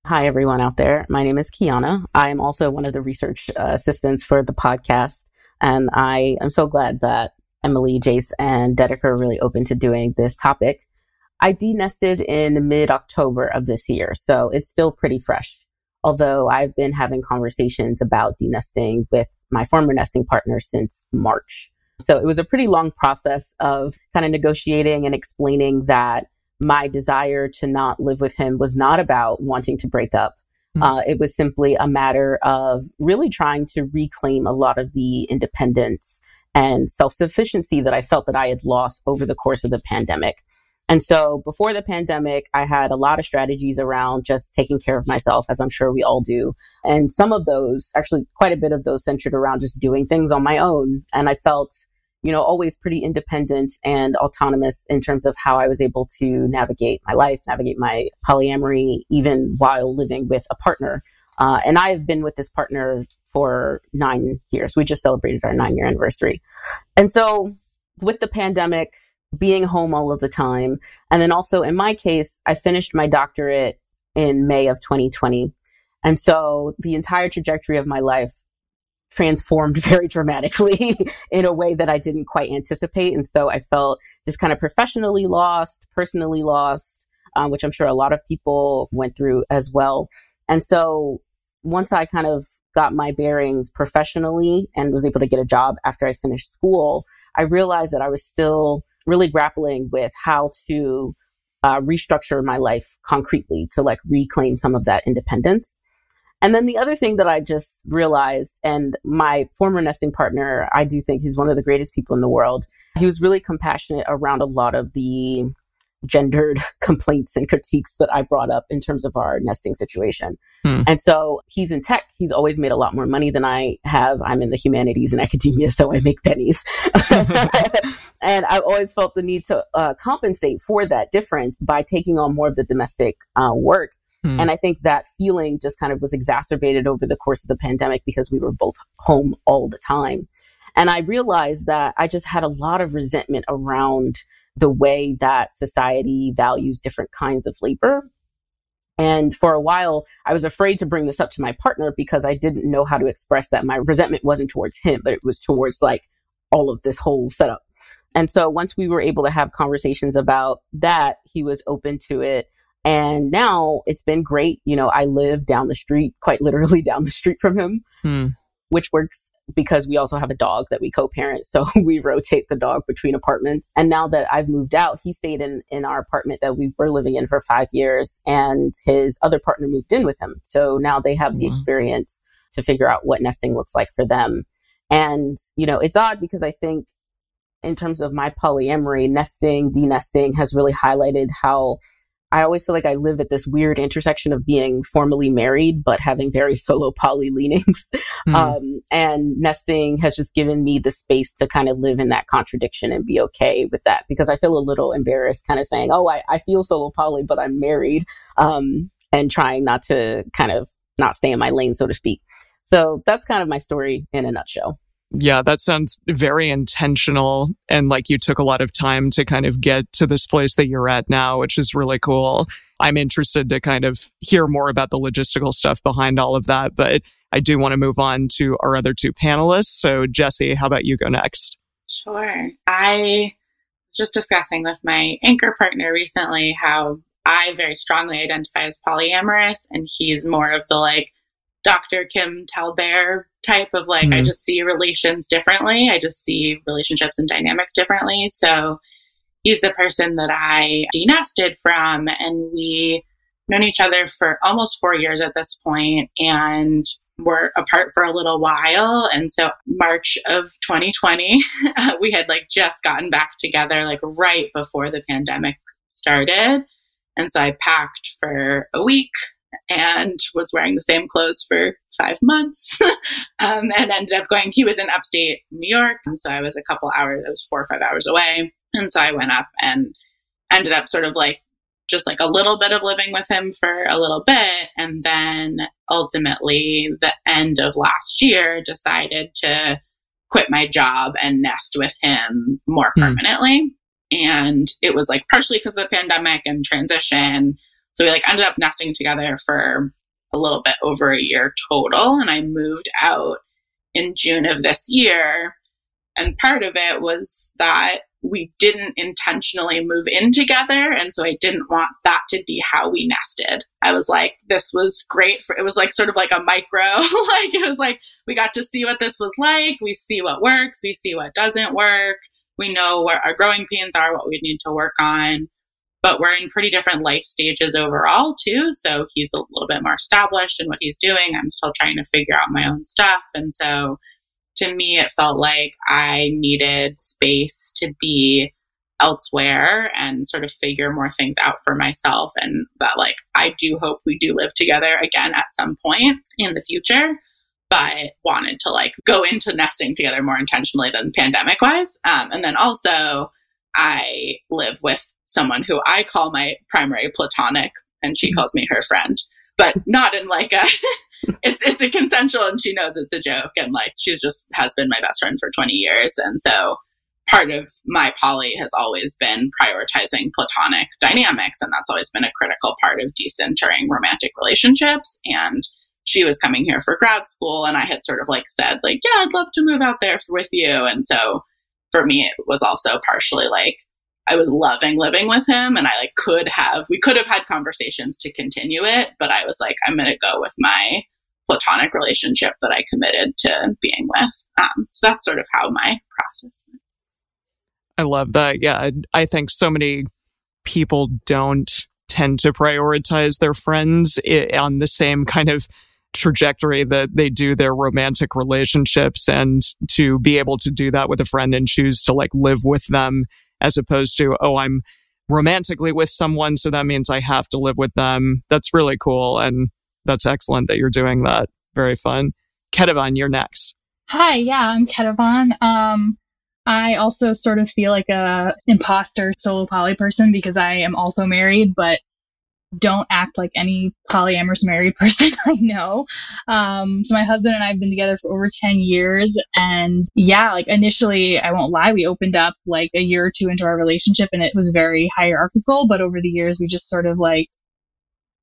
Hi, everyone out there. My name is Kiana. I am also one of the research uh, assistants for the podcast. And I am so glad that Emily, Jace, and Dedeker are really open to doing this topic. I denested in mid October of this year, so it's still pretty fresh. Although I've been having conversations about denesting with my former nesting partner since March. So it was a pretty long process of kind of negotiating and explaining that my desire to not live with him was not about wanting to break up.
Mm.
Uh, it was simply a matter of really trying to reclaim a lot of the independence and self sufficiency that I felt that I had lost over the course of the pandemic. And so before the pandemic, I had a lot of strategies around just taking care of myself, as I'm sure we all do. And some of those, actually quite a bit of those centered around just doing things on my own. And I felt, you know, always pretty independent and autonomous in terms of how I was able to navigate my life, navigate my polyamory, even while living with a partner. Uh, and I've been with this partner for nine years. We just celebrated our nine year anniversary. And so with the pandemic, being home all of the time. And then also in my case, I finished my doctorate in May of 2020. And so the entire trajectory of my life transformed very dramatically in a way that I didn't quite anticipate. And so I felt just kind of professionally lost, personally lost, um, which I'm sure a lot of people went through as well. And so once I kind of got my bearings professionally and was able to get a job after I finished school, I realized that I was still really grappling with how to uh, restructure my life concretely to like reclaim some of that independence. And then the other thing that I just realized, and my former nesting partner, I do think he's one of the greatest people in the world. He was really compassionate around a lot of the gendered complaints and critiques that I brought up in terms of our nesting situation.
Hmm.
And so he's in tech. He's always made a lot more money than I have. I'm in the humanities and academia, so I make pennies. and I've always felt the need to uh, compensate for that difference by taking on more of the domestic uh, work.
Hmm.
And I think that feeling just kind of was exacerbated over the course of the pandemic because we were both home all the time. And I realized that I just had a lot of resentment around the way that society values different kinds of labor. And for a while, I was afraid to bring this up to my partner because I didn't know how to express that my resentment wasn't towards him, but it was towards like all of this whole setup. And so once we were able to have conversations about that, he was open to it. And now it's been great. You know, I live down the street, quite literally down the street from him,
Hmm.
which works because we also have a dog that we co-parent. So we rotate the dog between apartments. And now that I've moved out, he stayed in, in our apartment that we were living in for five years and his other partner moved in with him. So now they have the
mm-hmm.
experience to figure out what nesting looks like for them. And, you know, it's odd because I think in terms of my polyamory, nesting, denesting has really highlighted how I always feel like I live at this weird intersection of being formally married, but having very solo poly leanings.
Hmm.
Um, and nesting has just given me the space to kind of live in that contradiction and be okay with that because I feel a little embarrassed kind of saying, Oh, I, I feel solo poly, but I'm married. Um, and trying not to kind of not stay in my lane, so to speak. So that's kind of my story in a nutshell.
Yeah, that sounds very intentional. And like you took a lot of time to kind of get to this place that you're at now, which is really cool. I'm interested to kind of hear more about the logistical stuff behind all of that. But I do want to move on to our other two panelists. So, Jesse, how about you go next?
Sure. I was just discussing with my anchor partner recently how I very strongly identify as polyamorous, and he's more of the like Dr. Kim TallBear type of like, I
Mhm.
just see relations differently. I just see relationships and dynamics differently. So he's the person that I denested from, and we known each other for almost four years at this point, and were apart for a little while. And so March of 2020, we had like just gotten back together, like right before the pandemic started. And so I packed for a week and was wearing the same clothes for five months um, and ended up going. He was in upstate New York. And so I was a couple hours, I was four or five hours away. And so I went up and ended up sort of like just like a little bit of living with him for a little bit. And then ultimately, the end of last year, decided to quit my job and nest with him more
Hmm.
permanently. And it was like partially because of the pandemic and transition. So we like ended up nesting together for a little bit over a year total. And I moved out in June of this year. And part of it was that we didn't intentionally move in together. And so I didn't want that to be how we nested. I was like, this was great for, it was like sort of like a micro, like it was like, we got to see what this was like. We see what works. We see what doesn't work. We know where our growing pains are, what we need to work on. But we're in pretty different life stages overall, too. So he's a little bit more established in what he's doing. I'm still trying to figure out my own stuff. And so to me, it felt like I needed space to be elsewhere and sort of figure more things out for myself. And that, like, I do hope we do live together again at some point in the future, but wanted to like go into nesting together more intentionally than pandemic wise. Um, and then also, I live with someone who I call my primary platonic, and she mm-hmm. calls me her friend. But not in like a, it's it's a consensual, and she knows it's a joke, and like she's just has been my best friend for twenty years, and so part of my poly has always been prioritizing platonic dynamics, and that's always been a critical part of decentering romantic relationships. And she was coming here for grad school, and I had sort of like said, like, yeah, I'd love to move out there with you. And so for me, it was also partially like I was loving living with him, and I like could have we could have had conversations to continue it, but I was like, I'm to go with my platonic relationship that I committed to being with. Um, so that's sort of how my process went.
I love that. Yeah, I, I think so many people don't tend to prioritize their friends on the same kind of trajectory that they do their romantic relationships and to be able to do that with a friend and choose to like live with them as opposed to oh I'm romantically with someone so that means I have to live with them. That's really cool and that's excellent that you're doing that. Very fun. Kedavan you're next.
Hi, yeah, I'm Ketavon. Um, I also sort of feel like a imposter solo poly person because I am also married, but don't act like any polyamorous married person I know. Um, so my husband and I have been together for over 10 years. And yeah, like initially, I won't lie, we opened up like a year or two into our relationship and it was very hierarchical. But over the years, we just sort of like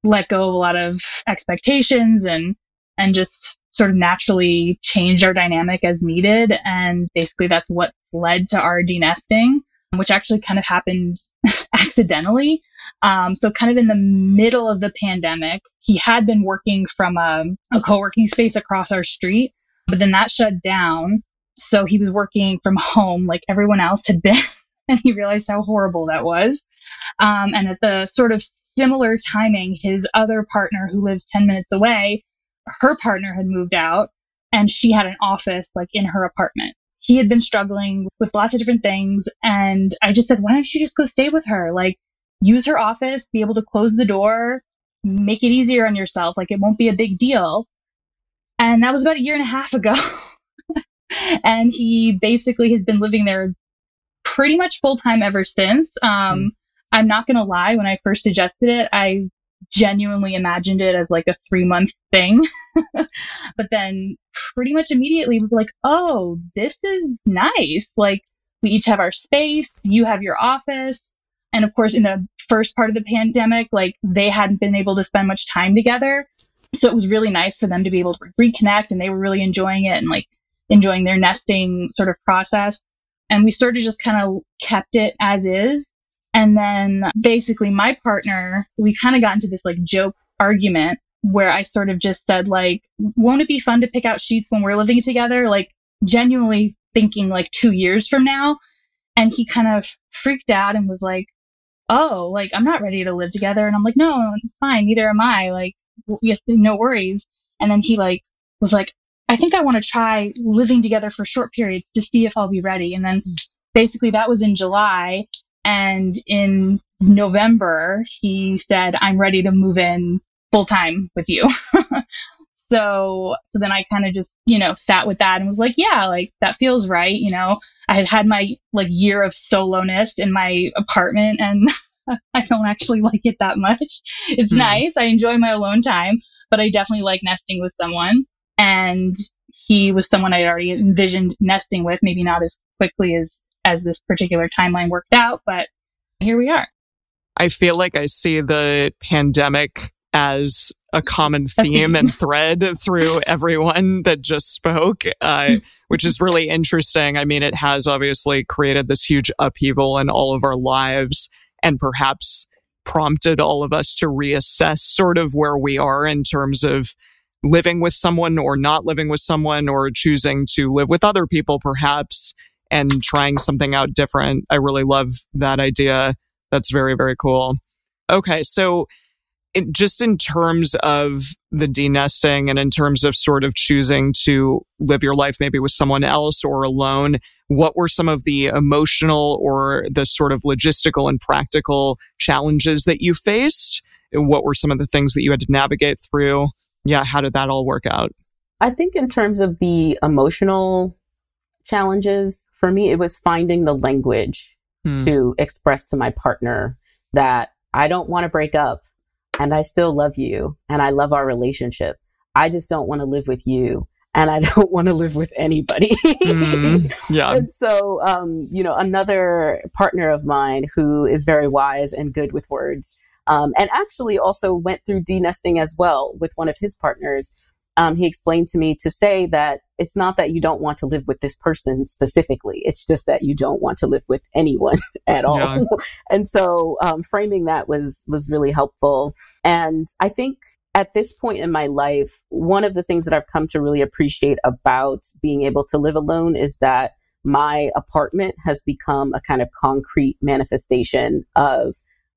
let go of a lot of expectations and, and just sort of naturally changed our dynamic as needed. And basically that's what's led to our denesting, which actually kind of happened accidentally. Um, so kind of in the middle of the pandemic, he had been working from a, a co-working space across our street, but then that shut down. So he was working from home like everyone else had been. And he realized how horrible that was. Um, and at the sort of similar timing, his other partner who lives 10 minutes away, her partner had moved out and she had an office like in her apartment. He had been struggling with lots of different things. And I just said, why don't you just go stay with her? Like, use her office, be able to close the door, make it easier on yourself. Like, it won't be a big deal. And that was about a year and a half ago. and he basically has been living there pretty much full time ever since. Um, I'm not going to lie, when I first suggested it, I genuinely imagined it as like a three month thing. but then pretty much immediately we were like, oh, this is nice. Like we each have our space. You have your office. And of course, in the first part of the pandemic, like they hadn't been able to spend much time together. So it was really nice for them to be able to reconnect and they were really enjoying it and like enjoying their nesting sort of process. And we sort of just kind of kept it as is. And then basically my partner, we kind of got into this like joke argument where I sort of just said like, won't it be fun to pick out sheets when we're living together? Like genuinely thinking like two years from now. And he kind of freaked out and was like, oh, like I'm not ready to live together. And I'm like, no, it's fine. Neither am I. Like, no worries. And then he like was like, I think I want to try living together for short periods to see if I'll be ready. And then basically that was in July. And in November, he said, I'm ready to move in full time with you. so, so then I kind of just, you know, sat with that and was like, yeah, like that feels right. You know, I had had my like year of soloness in my apartment and I don't actually like it that much. It's
Hmm.
nice. I enjoy my alone time, but I definitely like nesting with someone. And he was someone I already envisioned nesting with, maybe not as quickly as as this particular timeline worked out, but here we are.
I feel like I see the pandemic as a common theme and thread through everyone that just spoke, uh, which is really interesting. I mean, it has obviously created this huge upheaval in all of our lives and perhaps prompted all of us to reassess sort of where we are in terms of living with someone or not living with someone or choosing to live with other people, perhaps, and trying something out different. I really love that idea. That's very, very cool. Okay. So, it, just in terms of the denesting and in terms of sort of choosing to live your life maybe with someone else or alone, what were some of the emotional or the sort of logistical and practical challenges that you faced? What were some of the things that you had to navigate through? Yeah, how did that all work out?
I think in terms of the emotional challenges, for me, it was finding the language
Hmm.
to express to my partner that I don't want to break up and I still love you and I love our relationship. I just don't want to live with you and I don't want to live with anybody.
Hmm. Yeah.
And so, um, you know, another partner of mine who is very wise and good with words, um, and actually also went through denesting as well with one of his partners. Um, he explained to me to say that it's not that you don't want to live with this person specifically. It's just that you don't want to live with anyone at all.
Yeah.
and so, um, framing that was, was really helpful. And I think at this point in my life, one of the things that I've come to really appreciate about being able to live alone is that my apartment has become a kind of concrete manifestation of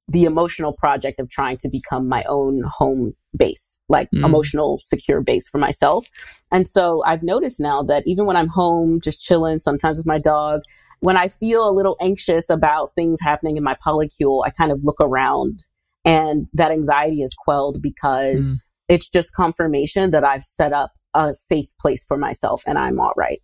the emotional project of trying to become my own home base, like
Mm.
emotional secure base for myself. And so I've noticed now that even when I'm home, just chilling, sometimes with my dog, when I feel a little anxious about things happening in my polycule, I kind of look around and that anxiety is quelled because
Mm.
it's just confirmation that I've set up a safe place for myself and I'm all right.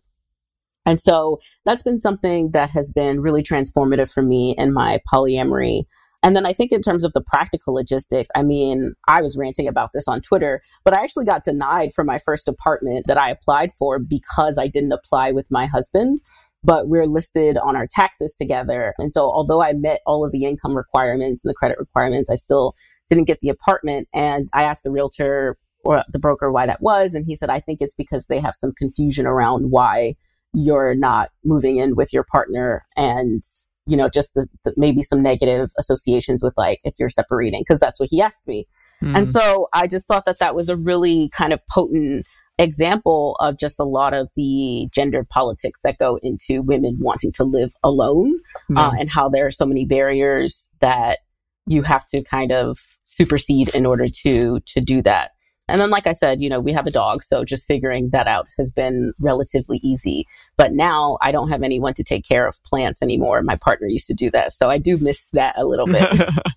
And so that's been something that has been really transformative for me in my polyamory. And then I think in terms of the practical logistics, I mean, I was ranting about this on Twitter, but I actually got denied for my first apartment that I applied for because I didn't apply with my husband. But we're listed on our taxes together. And so although I met all of the income requirements and the credit requirements, I still didn't get the apartment. And I asked the realtor or the broker why that was. And he said, I think it's because they have some confusion around why you're not moving in with your partner and you know just the, the, maybe some negative associations with like if you're separating because that's what he asked me
Hmm.
and so i just thought that that was a really kind of potent example of just a lot of the gender politics that go into women wanting to live alone
Yeah.
uh, and how there are so many barriers that you have to kind of supersede in order to to do that and then like i said you know we have a dog so just figuring that out has been relatively easy. But now i don't have anyone to take care of plants anymore. My partner used to do that. So i do miss that a little bit.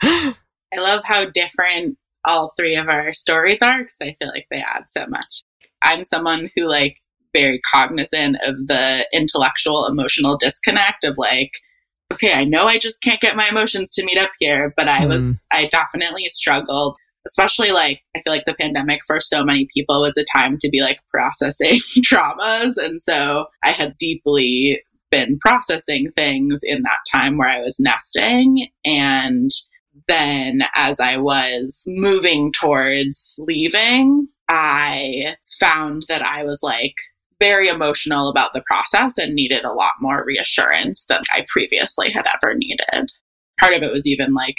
I love how different all three of our stories are because I feel like they add so much. I'm someone who like very cognizant of the intellectual emotional disconnect of like, okay, I know I just can't get my emotions to meet up here, but I was mm-hmm. I definitely struggled especially like I feel like the pandemic for so many people was a time to be like processing traumas. And so I had deeply been processing things in that time where I was nesting. And then as I was moving towards leaving, I found that I was like very emotional about the process and needed a lot more reassurance than I previously had ever needed. Part of it was even like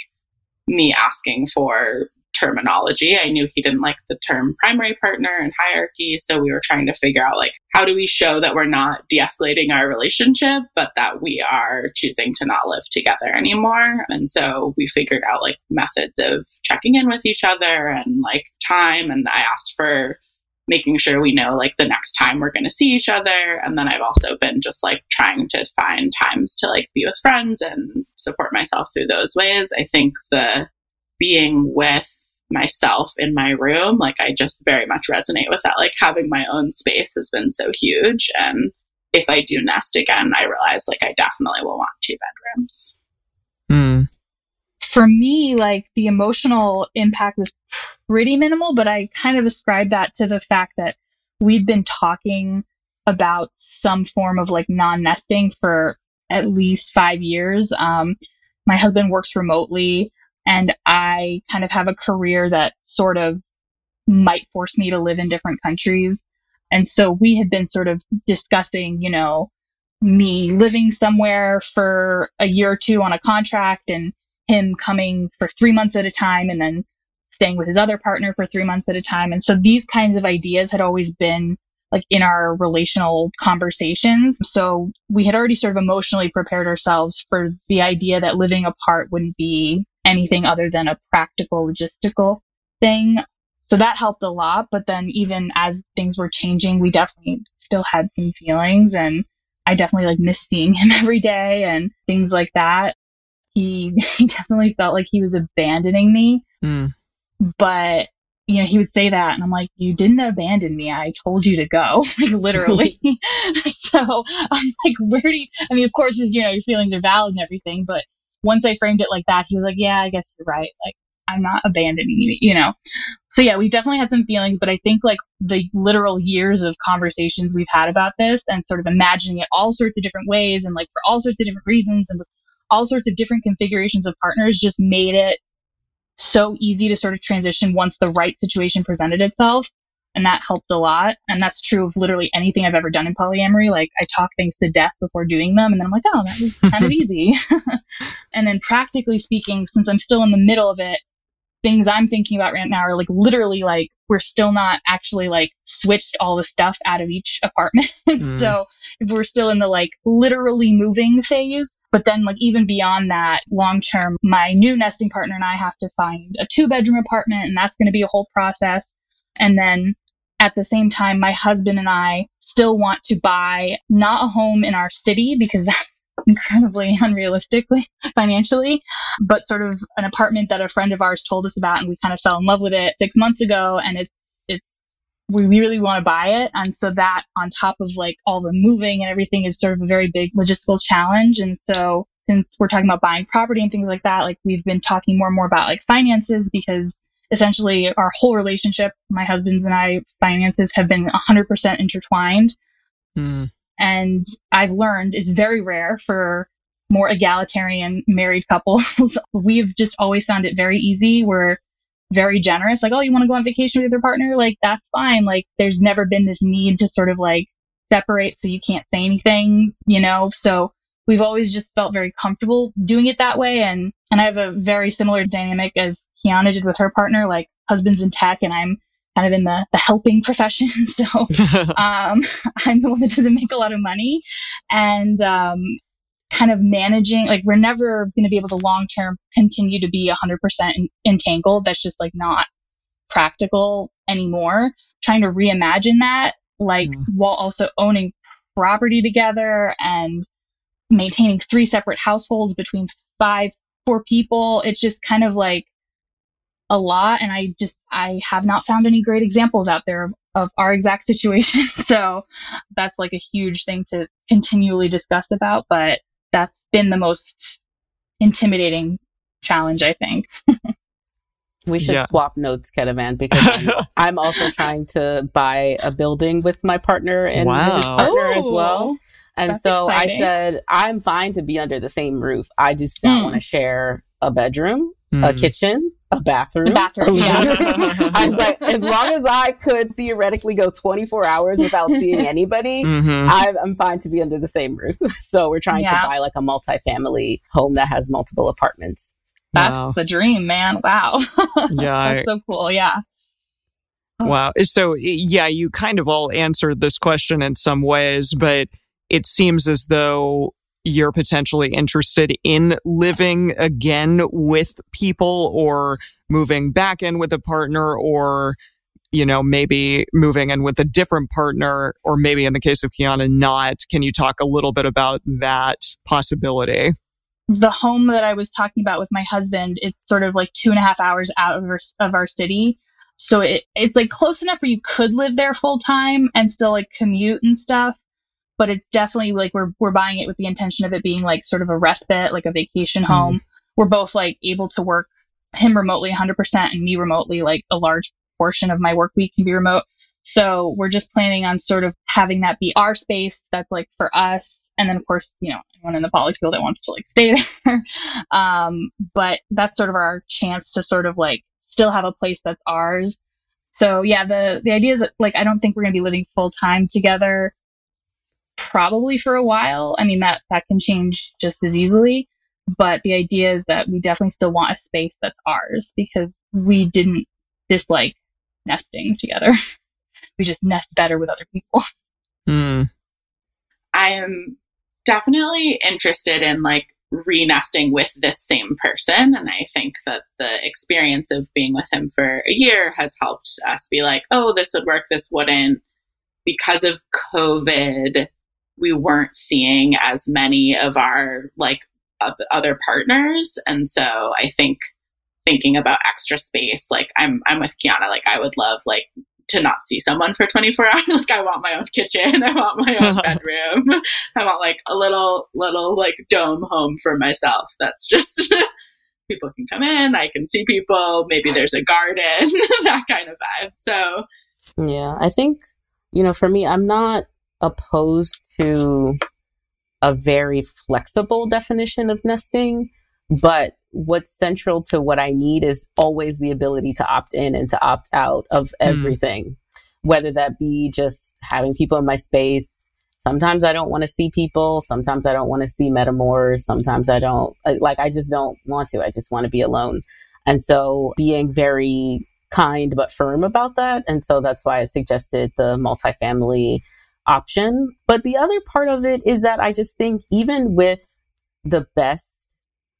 me asking for terminology. I knew he didn't like the term primary partner and hierarchy. So we were trying to figure out like, how do we show that we're not de escalating our relationship, but that we are choosing to not live together anymore? And so we figured out like methods of checking in with each other and like time. And I asked for making sure we know like the next time we're going to see each other. And then I've also been just like trying to find times to like be with friends and support myself through those ways. I think the being with myself in my room, like I just very much resonate with that. Like having my own space has been so huge. And if I do nest again, I realize like I definitely will want two bedrooms.
Hmm.
for me, like the emotional impact was pretty minimal, but I kind of ascribe that to the fact that we've been talking about some form of like non nesting for at least five years. Um, my husband works remotely, and I kind of have a career that sort of might force me to live in different countries. And so we had been sort of discussing, you know, me living somewhere for a year or two on a contract and him coming for three months at a time and then staying with his other partner for three months at a time. And so these kinds of ideas had always been like in our relational conversations. So we had already sort of emotionally prepared ourselves for the idea that living apart wouldn't be anything other than a practical logistical thing. So that helped a lot. But then even as things were changing, we definitely still had some feelings and I definitely like missed seeing him every day and things like that. He, he definitely felt like he was abandoning me
Hmm.
but you know, he would say that, and I'm like, "You didn't abandon me. I told you to go, like literally." so I'm like, "Where do you?" I mean, of course, you know, your feelings are valid and everything, but once I framed it like that, he was like, "Yeah, I guess you're right. Like, I'm not abandoning you, you know." So yeah, we definitely had some feelings, but I think like the literal years of conversations we've had about this, and sort of imagining it all sorts of different ways, and like for all sorts of different reasons, and all sorts of different configurations of partners, just made it so easy to sort of transition once the right situation presented itself. And that helped a lot. And that's true of literally anything I've ever done in polyamory. Like I talk things to death before doing them. And then I'm like, oh, that was kind of easy. and then practically speaking, since I'm still in the middle of it, things I'm thinking about right now are like literally like we're still not actually like switched all the stuff out of each apartment. Mm. so we're still in the like literally moving phase. But then like even beyond that, long term, my new nesting partner and I have to find a two bedroom apartment and that's going to be a whole process. And then at the same time, my husband and I still want to buy not a home in our city because that's incredibly unrealistically financially, but sort of an apartment that a friend of ours told us about and we kind of fell in love with it six months ago and it's it's we really want to buy it. And so that on top of like all the moving and everything is sort of a very big logistical challenge. And so since we're talking about buying property and things like that, like we've been talking more and more about like finances because essentially our whole relationship, my husband's and I finances have been 100% intertwined.
Hmm.
And I've learned it's very rare for more egalitarian married couples. We've just always found it very easy. We're very generous. Like, oh, you want to go on vacation with your partner? Like, that's fine. Like, there's never been this need to sort of like separate so you can't say anything, you know? So we've always just felt very comfortable doing it that way. And, and I have a very similar dynamic as Kiana did with her partner, like husband's in tech and I'm kind of in the, the helping profession. So, um, I'm the one that doesn't make a lot of money and, um, kind of managing, like we're never going to be able to long term continue to be 100% entangled. That's just like not practical anymore. Trying to reimagine that, like
Mm.
while also owning property together and maintaining three separate households between five, four people. It's just kind of like a lot. And I just, I have not found any great examples out there of, of our exact situation. So that's like a huge thing to continually discuss about, but that's been the most intimidating challenge, I think.
We should
Yeah.
swap notes, Kedavan, because I'm, I'm also trying to buy a building with my partner and his
Wow.
partner as
Oh,
well. And
that's
so
exciting.
I said, I'm fine to be under the same roof. I just don't
Mm.
want to share a bedroom, a
Mm.
kitchen, a bathroom.
A bathroom, yeah.
I was like, as long as I could theoretically go 24 hours without seeing anybody,
Mhm.
I'm, I'm fine to be under the same roof. So we're trying
Yeah.
to buy like a multifamily home that has multiple apartments.
That's
Wow.
the dream, man. Wow.
Yeah, I-
That's so cool. Yeah.
Wow. So, yeah, you kind of all answered this question in some ways, but it seems as though you're potentially interested in living again with people or moving back in with a partner or, you know, maybe moving in with a different partner or maybe in the case of Kiana, not. Can you talk a little bit about that possibility?
the home that I was talking about with my husband, it's sort of like two and a half hours out of our, of our city. So it, it's like close enough where you could live there full time and still like commute and stuff. But it's definitely like we're, we're buying it with the intention of it being like sort of a respite, like a vacation home. We're both like able to work him remotely 100% and me remotely, like a large portion of my work week can be remote. So we're just planning on sort of having that be our space that's like for us. And then of course, you know, anyone in the poly field that wants to like stay there. um, but that's sort of our chance to sort of like still have a place that's ours. So yeah, the, the idea is that like, I don't think we're going to be living full time together probably for a while. I mean, that, that can change just as easily. But the idea is that we definitely still want a space that's ours because we didn't dislike nesting together. we just nest better with other people.
Hmm.
I am definitely interested in like re-nesting with this same person and i think that the experience of being with him for a year has helped us be like oh this would work this wouldn't because of covid we weren't seeing as many of our like of other partners. And so i think thinking about extra space like i'm i'm with kiana. Like i would love like to not see someone for 24 hours. Like i want my own kitchen. I want my own bedroom. I want like a little little like dome home for myself. That's just people can come in, I can see people, maybe there's a garden, that kind of vibe. So
Yeah, I think, you know, for me, I'm not opposed to a very flexible definition of nesting, but what's central to what I need is always the ability to opt in and to opt out of hmm. everything, whether that be just having people in my space. Sometimes I don't want to see people. Sometimes I don't want to see metamors. Sometimes I don't, like, I just don't want to. I just want to be alone. And so being very kind but firm about that. And so that's why I suggested the multifamily option. But the other part of it is that I just think even with the best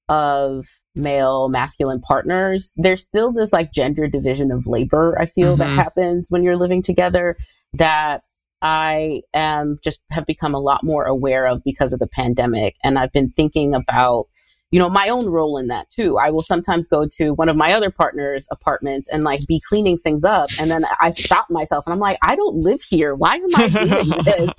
of male masculine partners, there's still this like gender division of labor, I feel that
Mhm.
happens when you're living together that I am just have become a lot more aware of because of the pandemic. And I've been thinking about you know, my own role in that too. I will sometimes go to one of my other partners' apartments and like be cleaning things up. And then I stop myself and I'm like, I don't live here. Why am I doing this?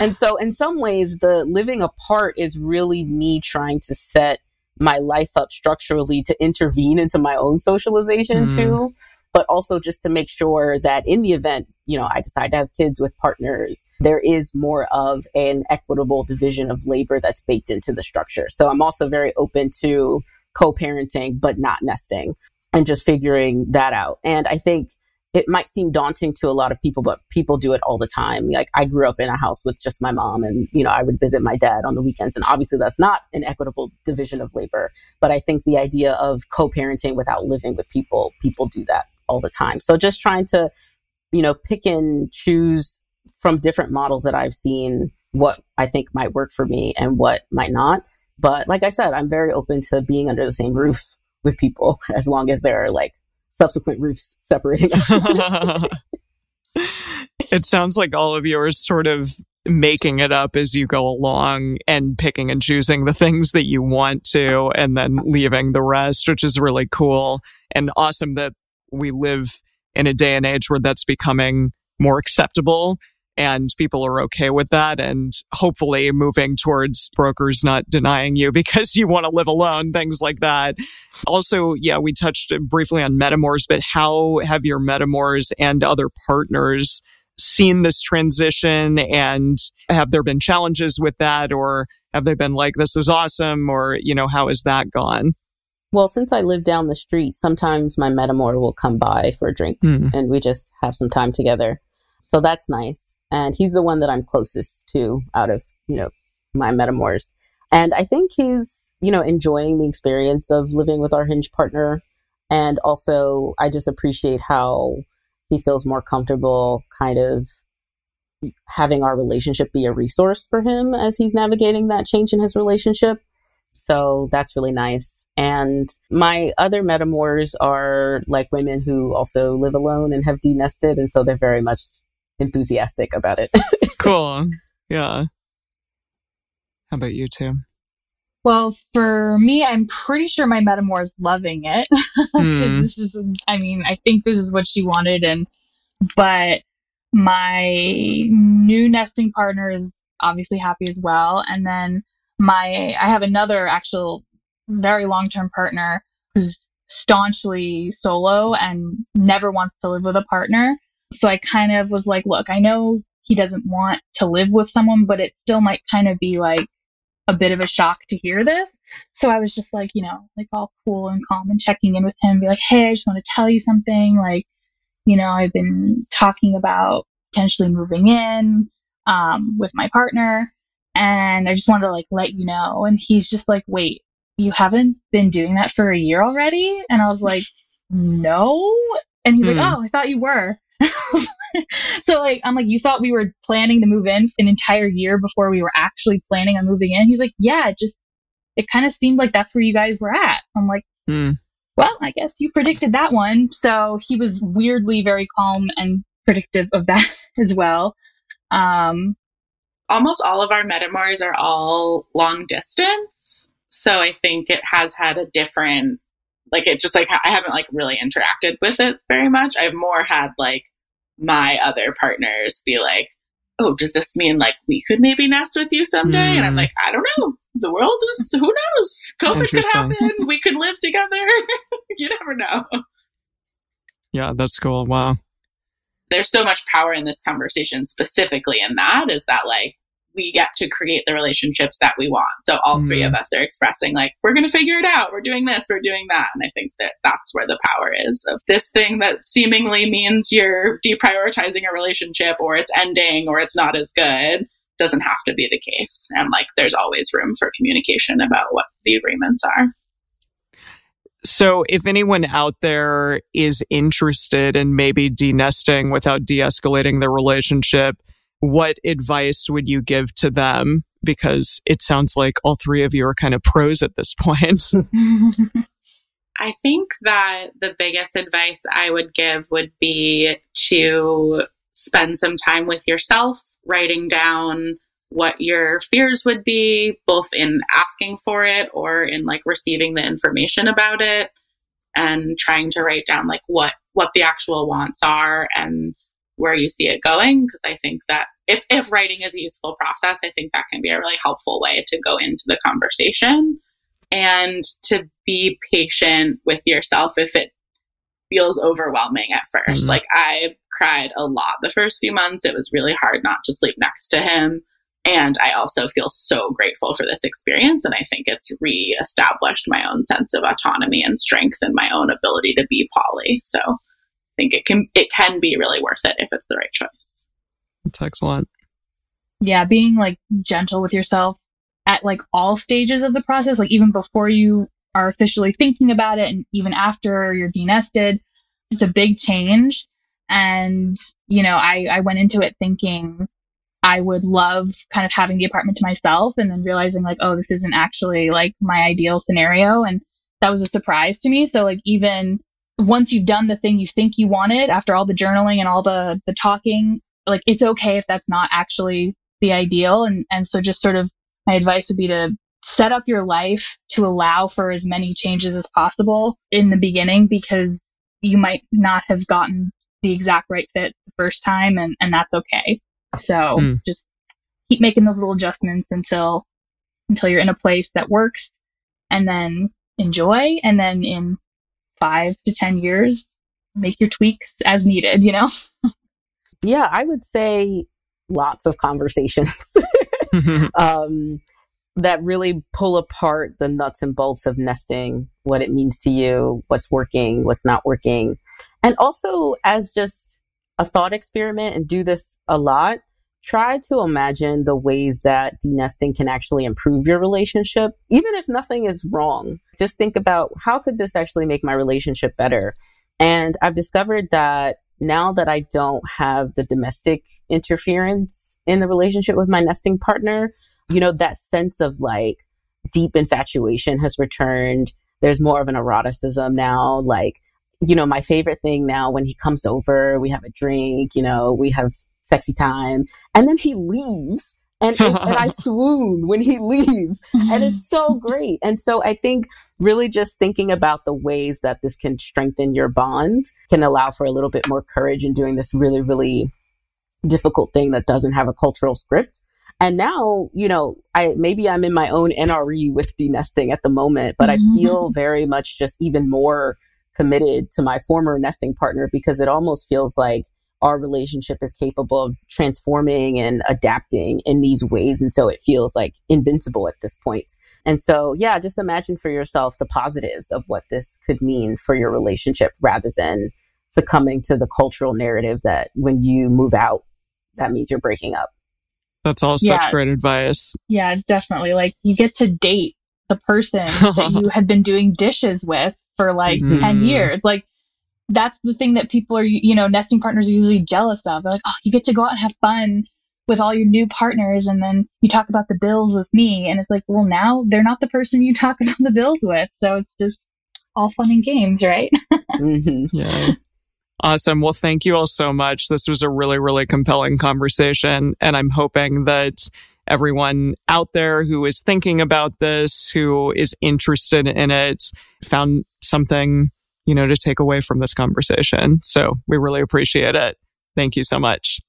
and so in some ways, the living apart is really me trying to set my life up structurally to intervene into my own socialization
Mm.
too. But also just to make sure that in the event, you know, I decide to have kids with partners, there is more of an equitable division of labor that's baked into the structure. So I'm also very open to co-parenting, but not nesting and just figuring that out. And I think it might seem daunting to a lot of people, but people do it all the time. Like I grew up in a house with just my mom and, you know, I would visit my dad on the weekends. And obviously that's not an equitable division of labor. But I think the idea of co-parenting without living with people, people do that all the time. So just trying to, you know, pick and choose from different models that I've seen what I think might work for me and what might not. But like I said, I'm very open to being under the same roof with people as long as there are like subsequent roofs separating us.
it sounds like all of you are sort of making it up as you go along and picking and choosing the things that you want to and then leaving the rest, which is really cool and awesome that we live in a day and age where that's becoming more acceptable and people are okay with that and hopefully moving towards brokers not denying you because you want to live alone things like that. Also, yeah, we touched briefly on metamors, but how have your metamors and other partners seen this transition and have there been challenges with that or have they been like this is awesome or you know how has that gone
Well, since I live down the street, sometimes my metamor will come by for a drink
Hmm.
and we just have some time together. So that's nice. And he's the one that I'm closest to out of, you know, my metamors. And I think he's, you know, enjoying the experience of living with our hinge partner. And also, I just appreciate how he feels more comfortable kind of having our relationship be a resource for him as he's navigating that change in his relationship. So that's really nice. And my other metamors are like women who also live alone and have denested. And so they're very much enthusiastic about it.
cool yeah how about you two
Well, for me, I'm pretty sure my metamor is loving it.
Hmm.
this is, I mean, I think this is what she wanted. And, but my new nesting partner is obviously happy as well. And then my, I have another actual very long term partner who's staunchly solo and never wants to live with a partner. So I kind of was like, look, I know he doesn't want to live with someone, but it still might kind of be like a bit of a shock to hear this. So I was just like, you know, like all cool and calm and checking in with him, be like, hey, I just want to tell you something. Like, you know, I've been talking about potentially moving in um, with my partner, and I just wanted to like let you know. And he's just like, wait, you haven't been doing that for a year already? And I was like, no. And he's
Hmm.
like, oh, I thought you were. so like I'm like, you thought we were planning to move in an entire year before we were actually planning on moving in? He's like, yeah, it just it kind of seemed like that's where you guys were at. I'm like,
Hmm.
well, I guess you predicted that one. So he was weirdly very calm and predictive of that as well. Um,
almost all of our metamors are all long distance. So I think it has had a different, like, it just like, I haven't like really interacted with it very much. I've more had like my other partners be like, oh, does this mean like we could maybe nest with you someday? And I'm
Hmm.
like, I don't know. The world is, who knows? COVID could happen. We could live together. you never know.
yeah that's cool wow
there's so much power in this conversation specifically in that is that like we get to create the relationships that we want. So all three
Mhm.
of us are expressing like we're going to figure it out. We're doing this we're doing that. And i think that that's where the power is of this thing that seemingly means you're deprioritizing a relationship or it's ending or it's not as good doesn't have to be the case. And like there's always room for communication about what the agreements are.
So, if anyone out there is interested in maybe denesting without de escalating their relationship, what advice would you give to them? Because it sounds like all three of you are kind of pros at this point.
I think that the biggest advice I would give would be to spend some time with yourself, writing down what your fears would be, both in asking for it or in like receiving the information about it, and trying to write down like what what the actual wants are and where you see it going. Because I think that if if writing is a useful process, I think that can be a really helpful way to go into the conversation and to be patient with yourself if it feels overwhelming at 1st
Mhm.
Like I cried a lot the first few months. It was really hard not to sleep next to him. And I also feel so grateful for this experience. And I think it's re-established my own sense of autonomy and strength and my own ability to be poly. So think it can it can be really worth it if it's the right choice.
That's excellent.
yeah, being like gentle with yourself at like all stages of the process, like even before you are officially thinking about it and even after you're denested, it's a big change. And, you know, I, I went into it thinking I would love kind of having the apartment to myself and then realizing like, oh, this isn't actually like my ideal scenario. And that was a surprise to me. So like even once you've done the thing you think you wanted after all the journaling and all the, the talking, like it's okay if that's not actually the ideal. And, and so just sort of my advice would be to set up your life to allow for as many changes as possible in the beginning because you might not have gotten the exact right fit the first time and, and that's okay. So
Hmm.
just keep making those little adjustments until until you're in a place that works and then enjoy. And then in five to 10 years, make your tweaks as needed, you know?
Yeah, I would say lots of conversations um, that really pull apart the nuts and bolts of nesting, what it means to you, what's working, what's not working. And also, as just a thought experiment, and do this a lot, try to imagine the ways that denesting can actually improve your relationship, even if nothing is wrong. Just think about how could this actually make my relationship better? And I've discovered that now that I don't have the domestic interference in the relationship with my nesting partner, you know, that sense of like deep infatuation has returned. There's more of an eroticism now. Like, you know, my favorite thing now when he comes over, we have a drink, you know, we have sexy time, and then he leaves. And, and, and I swoon when he leaves. And it's so great. And so I think really just thinking about the ways that this can strengthen your bond can allow for a little bit more courage in doing this really, really difficult thing that doesn't have a cultural script. And now, you know, I maybe I'm in my own NRE with denesting at the moment, but I mm-hmm. feel very much just even more committed to my former nesting partner because it almost feels like our relationship is capable of transforming and adapting in these ways. And so it feels like invincible at this point. And so, yeah, just imagine for yourself the positives of what this could mean for your relationship rather than succumbing to the cultural narrative that when you move out, that means you're breaking up.
That's all such
Yeah.
great advice.
Yeah, definitely. Like you get to date the person that you have been doing dishes with for like
Mhm.
10 years. Like that's the thing that people are, you know, nesting partners are usually jealous of. They're like, oh, you get to go out and have fun with all your new partners. And then you talk about the bills with me. And it's like, well, now they're not the person you talk about the bills with. So it's just all fun and games, right?
hmm
Yeah. Awesome. Well, thank you all so much. This was a really, really compelling conversation. And I'm hoping that everyone out there who is thinking about this, who is interested in it, found something, you know, to take away from this conversation. So we really appreciate it. Thank you so much.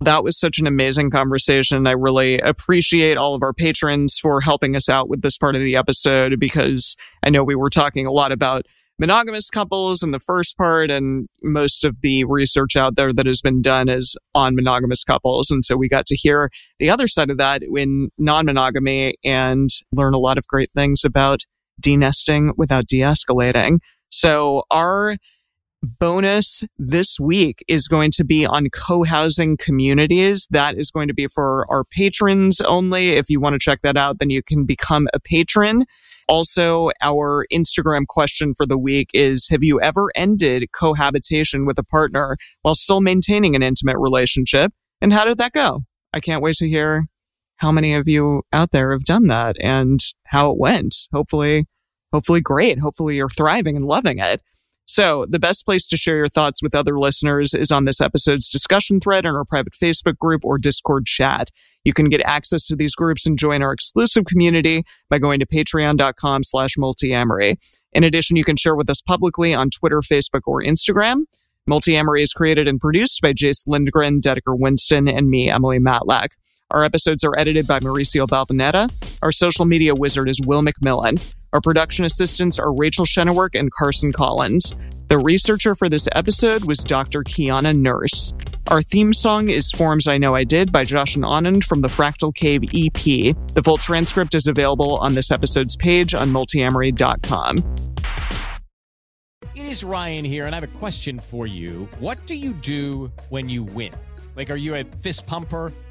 That was such an amazing conversation. I really appreciate all of our patrons for helping us out with this part of the episode because I know we were talking a lot about monogamous couples in the first part, and most of the research out there that has been done is on monogamous couples. And so we got to hear the other side of that in non monogamy and learn a lot of great things about denesting without de escalating. So our bonus this week is going to be on co-housing communities. That is going to be for our patrons only. If you want to check that out, then you can become a patron. Also, our Instagram question for the week is, have you ever ended cohabitation with a partner while still maintaining an intimate relationship? And how did that go? I can't wait to hear how many of you out there have done that and how it went. Hopefully, hopefully great. Hopefully you're thriving and loving it. So, the best place to share your thoughts with other listeners is on this episode's discussion thread in our private Facebook group or Discord chat. You can get access to these groups and join our exclusive community by going to patreon.com slash multiamory. In addition, you can share with us publicly on Twitter, Facebook, or Instagram. Multiamory is created and produced by Jace Lindgren, Dedeker Winston, and me, Emily Matlack. Our episodes are edited by Mauricio Balvanera. Our social media wizard is Will McMillan. Our production assistants are Rachel Shennework and Carson Collins. The researcher for this episode was Dr. Kiana Nurse. Our theme song is Forms I Know I Did by Josh and Anand from the Fractal Cave EP. The full transcript is available on this episode's page on multiamory.com.
It is Ryan here, and I have a question for you. What do you do when you win? Like, are you a fist pumper?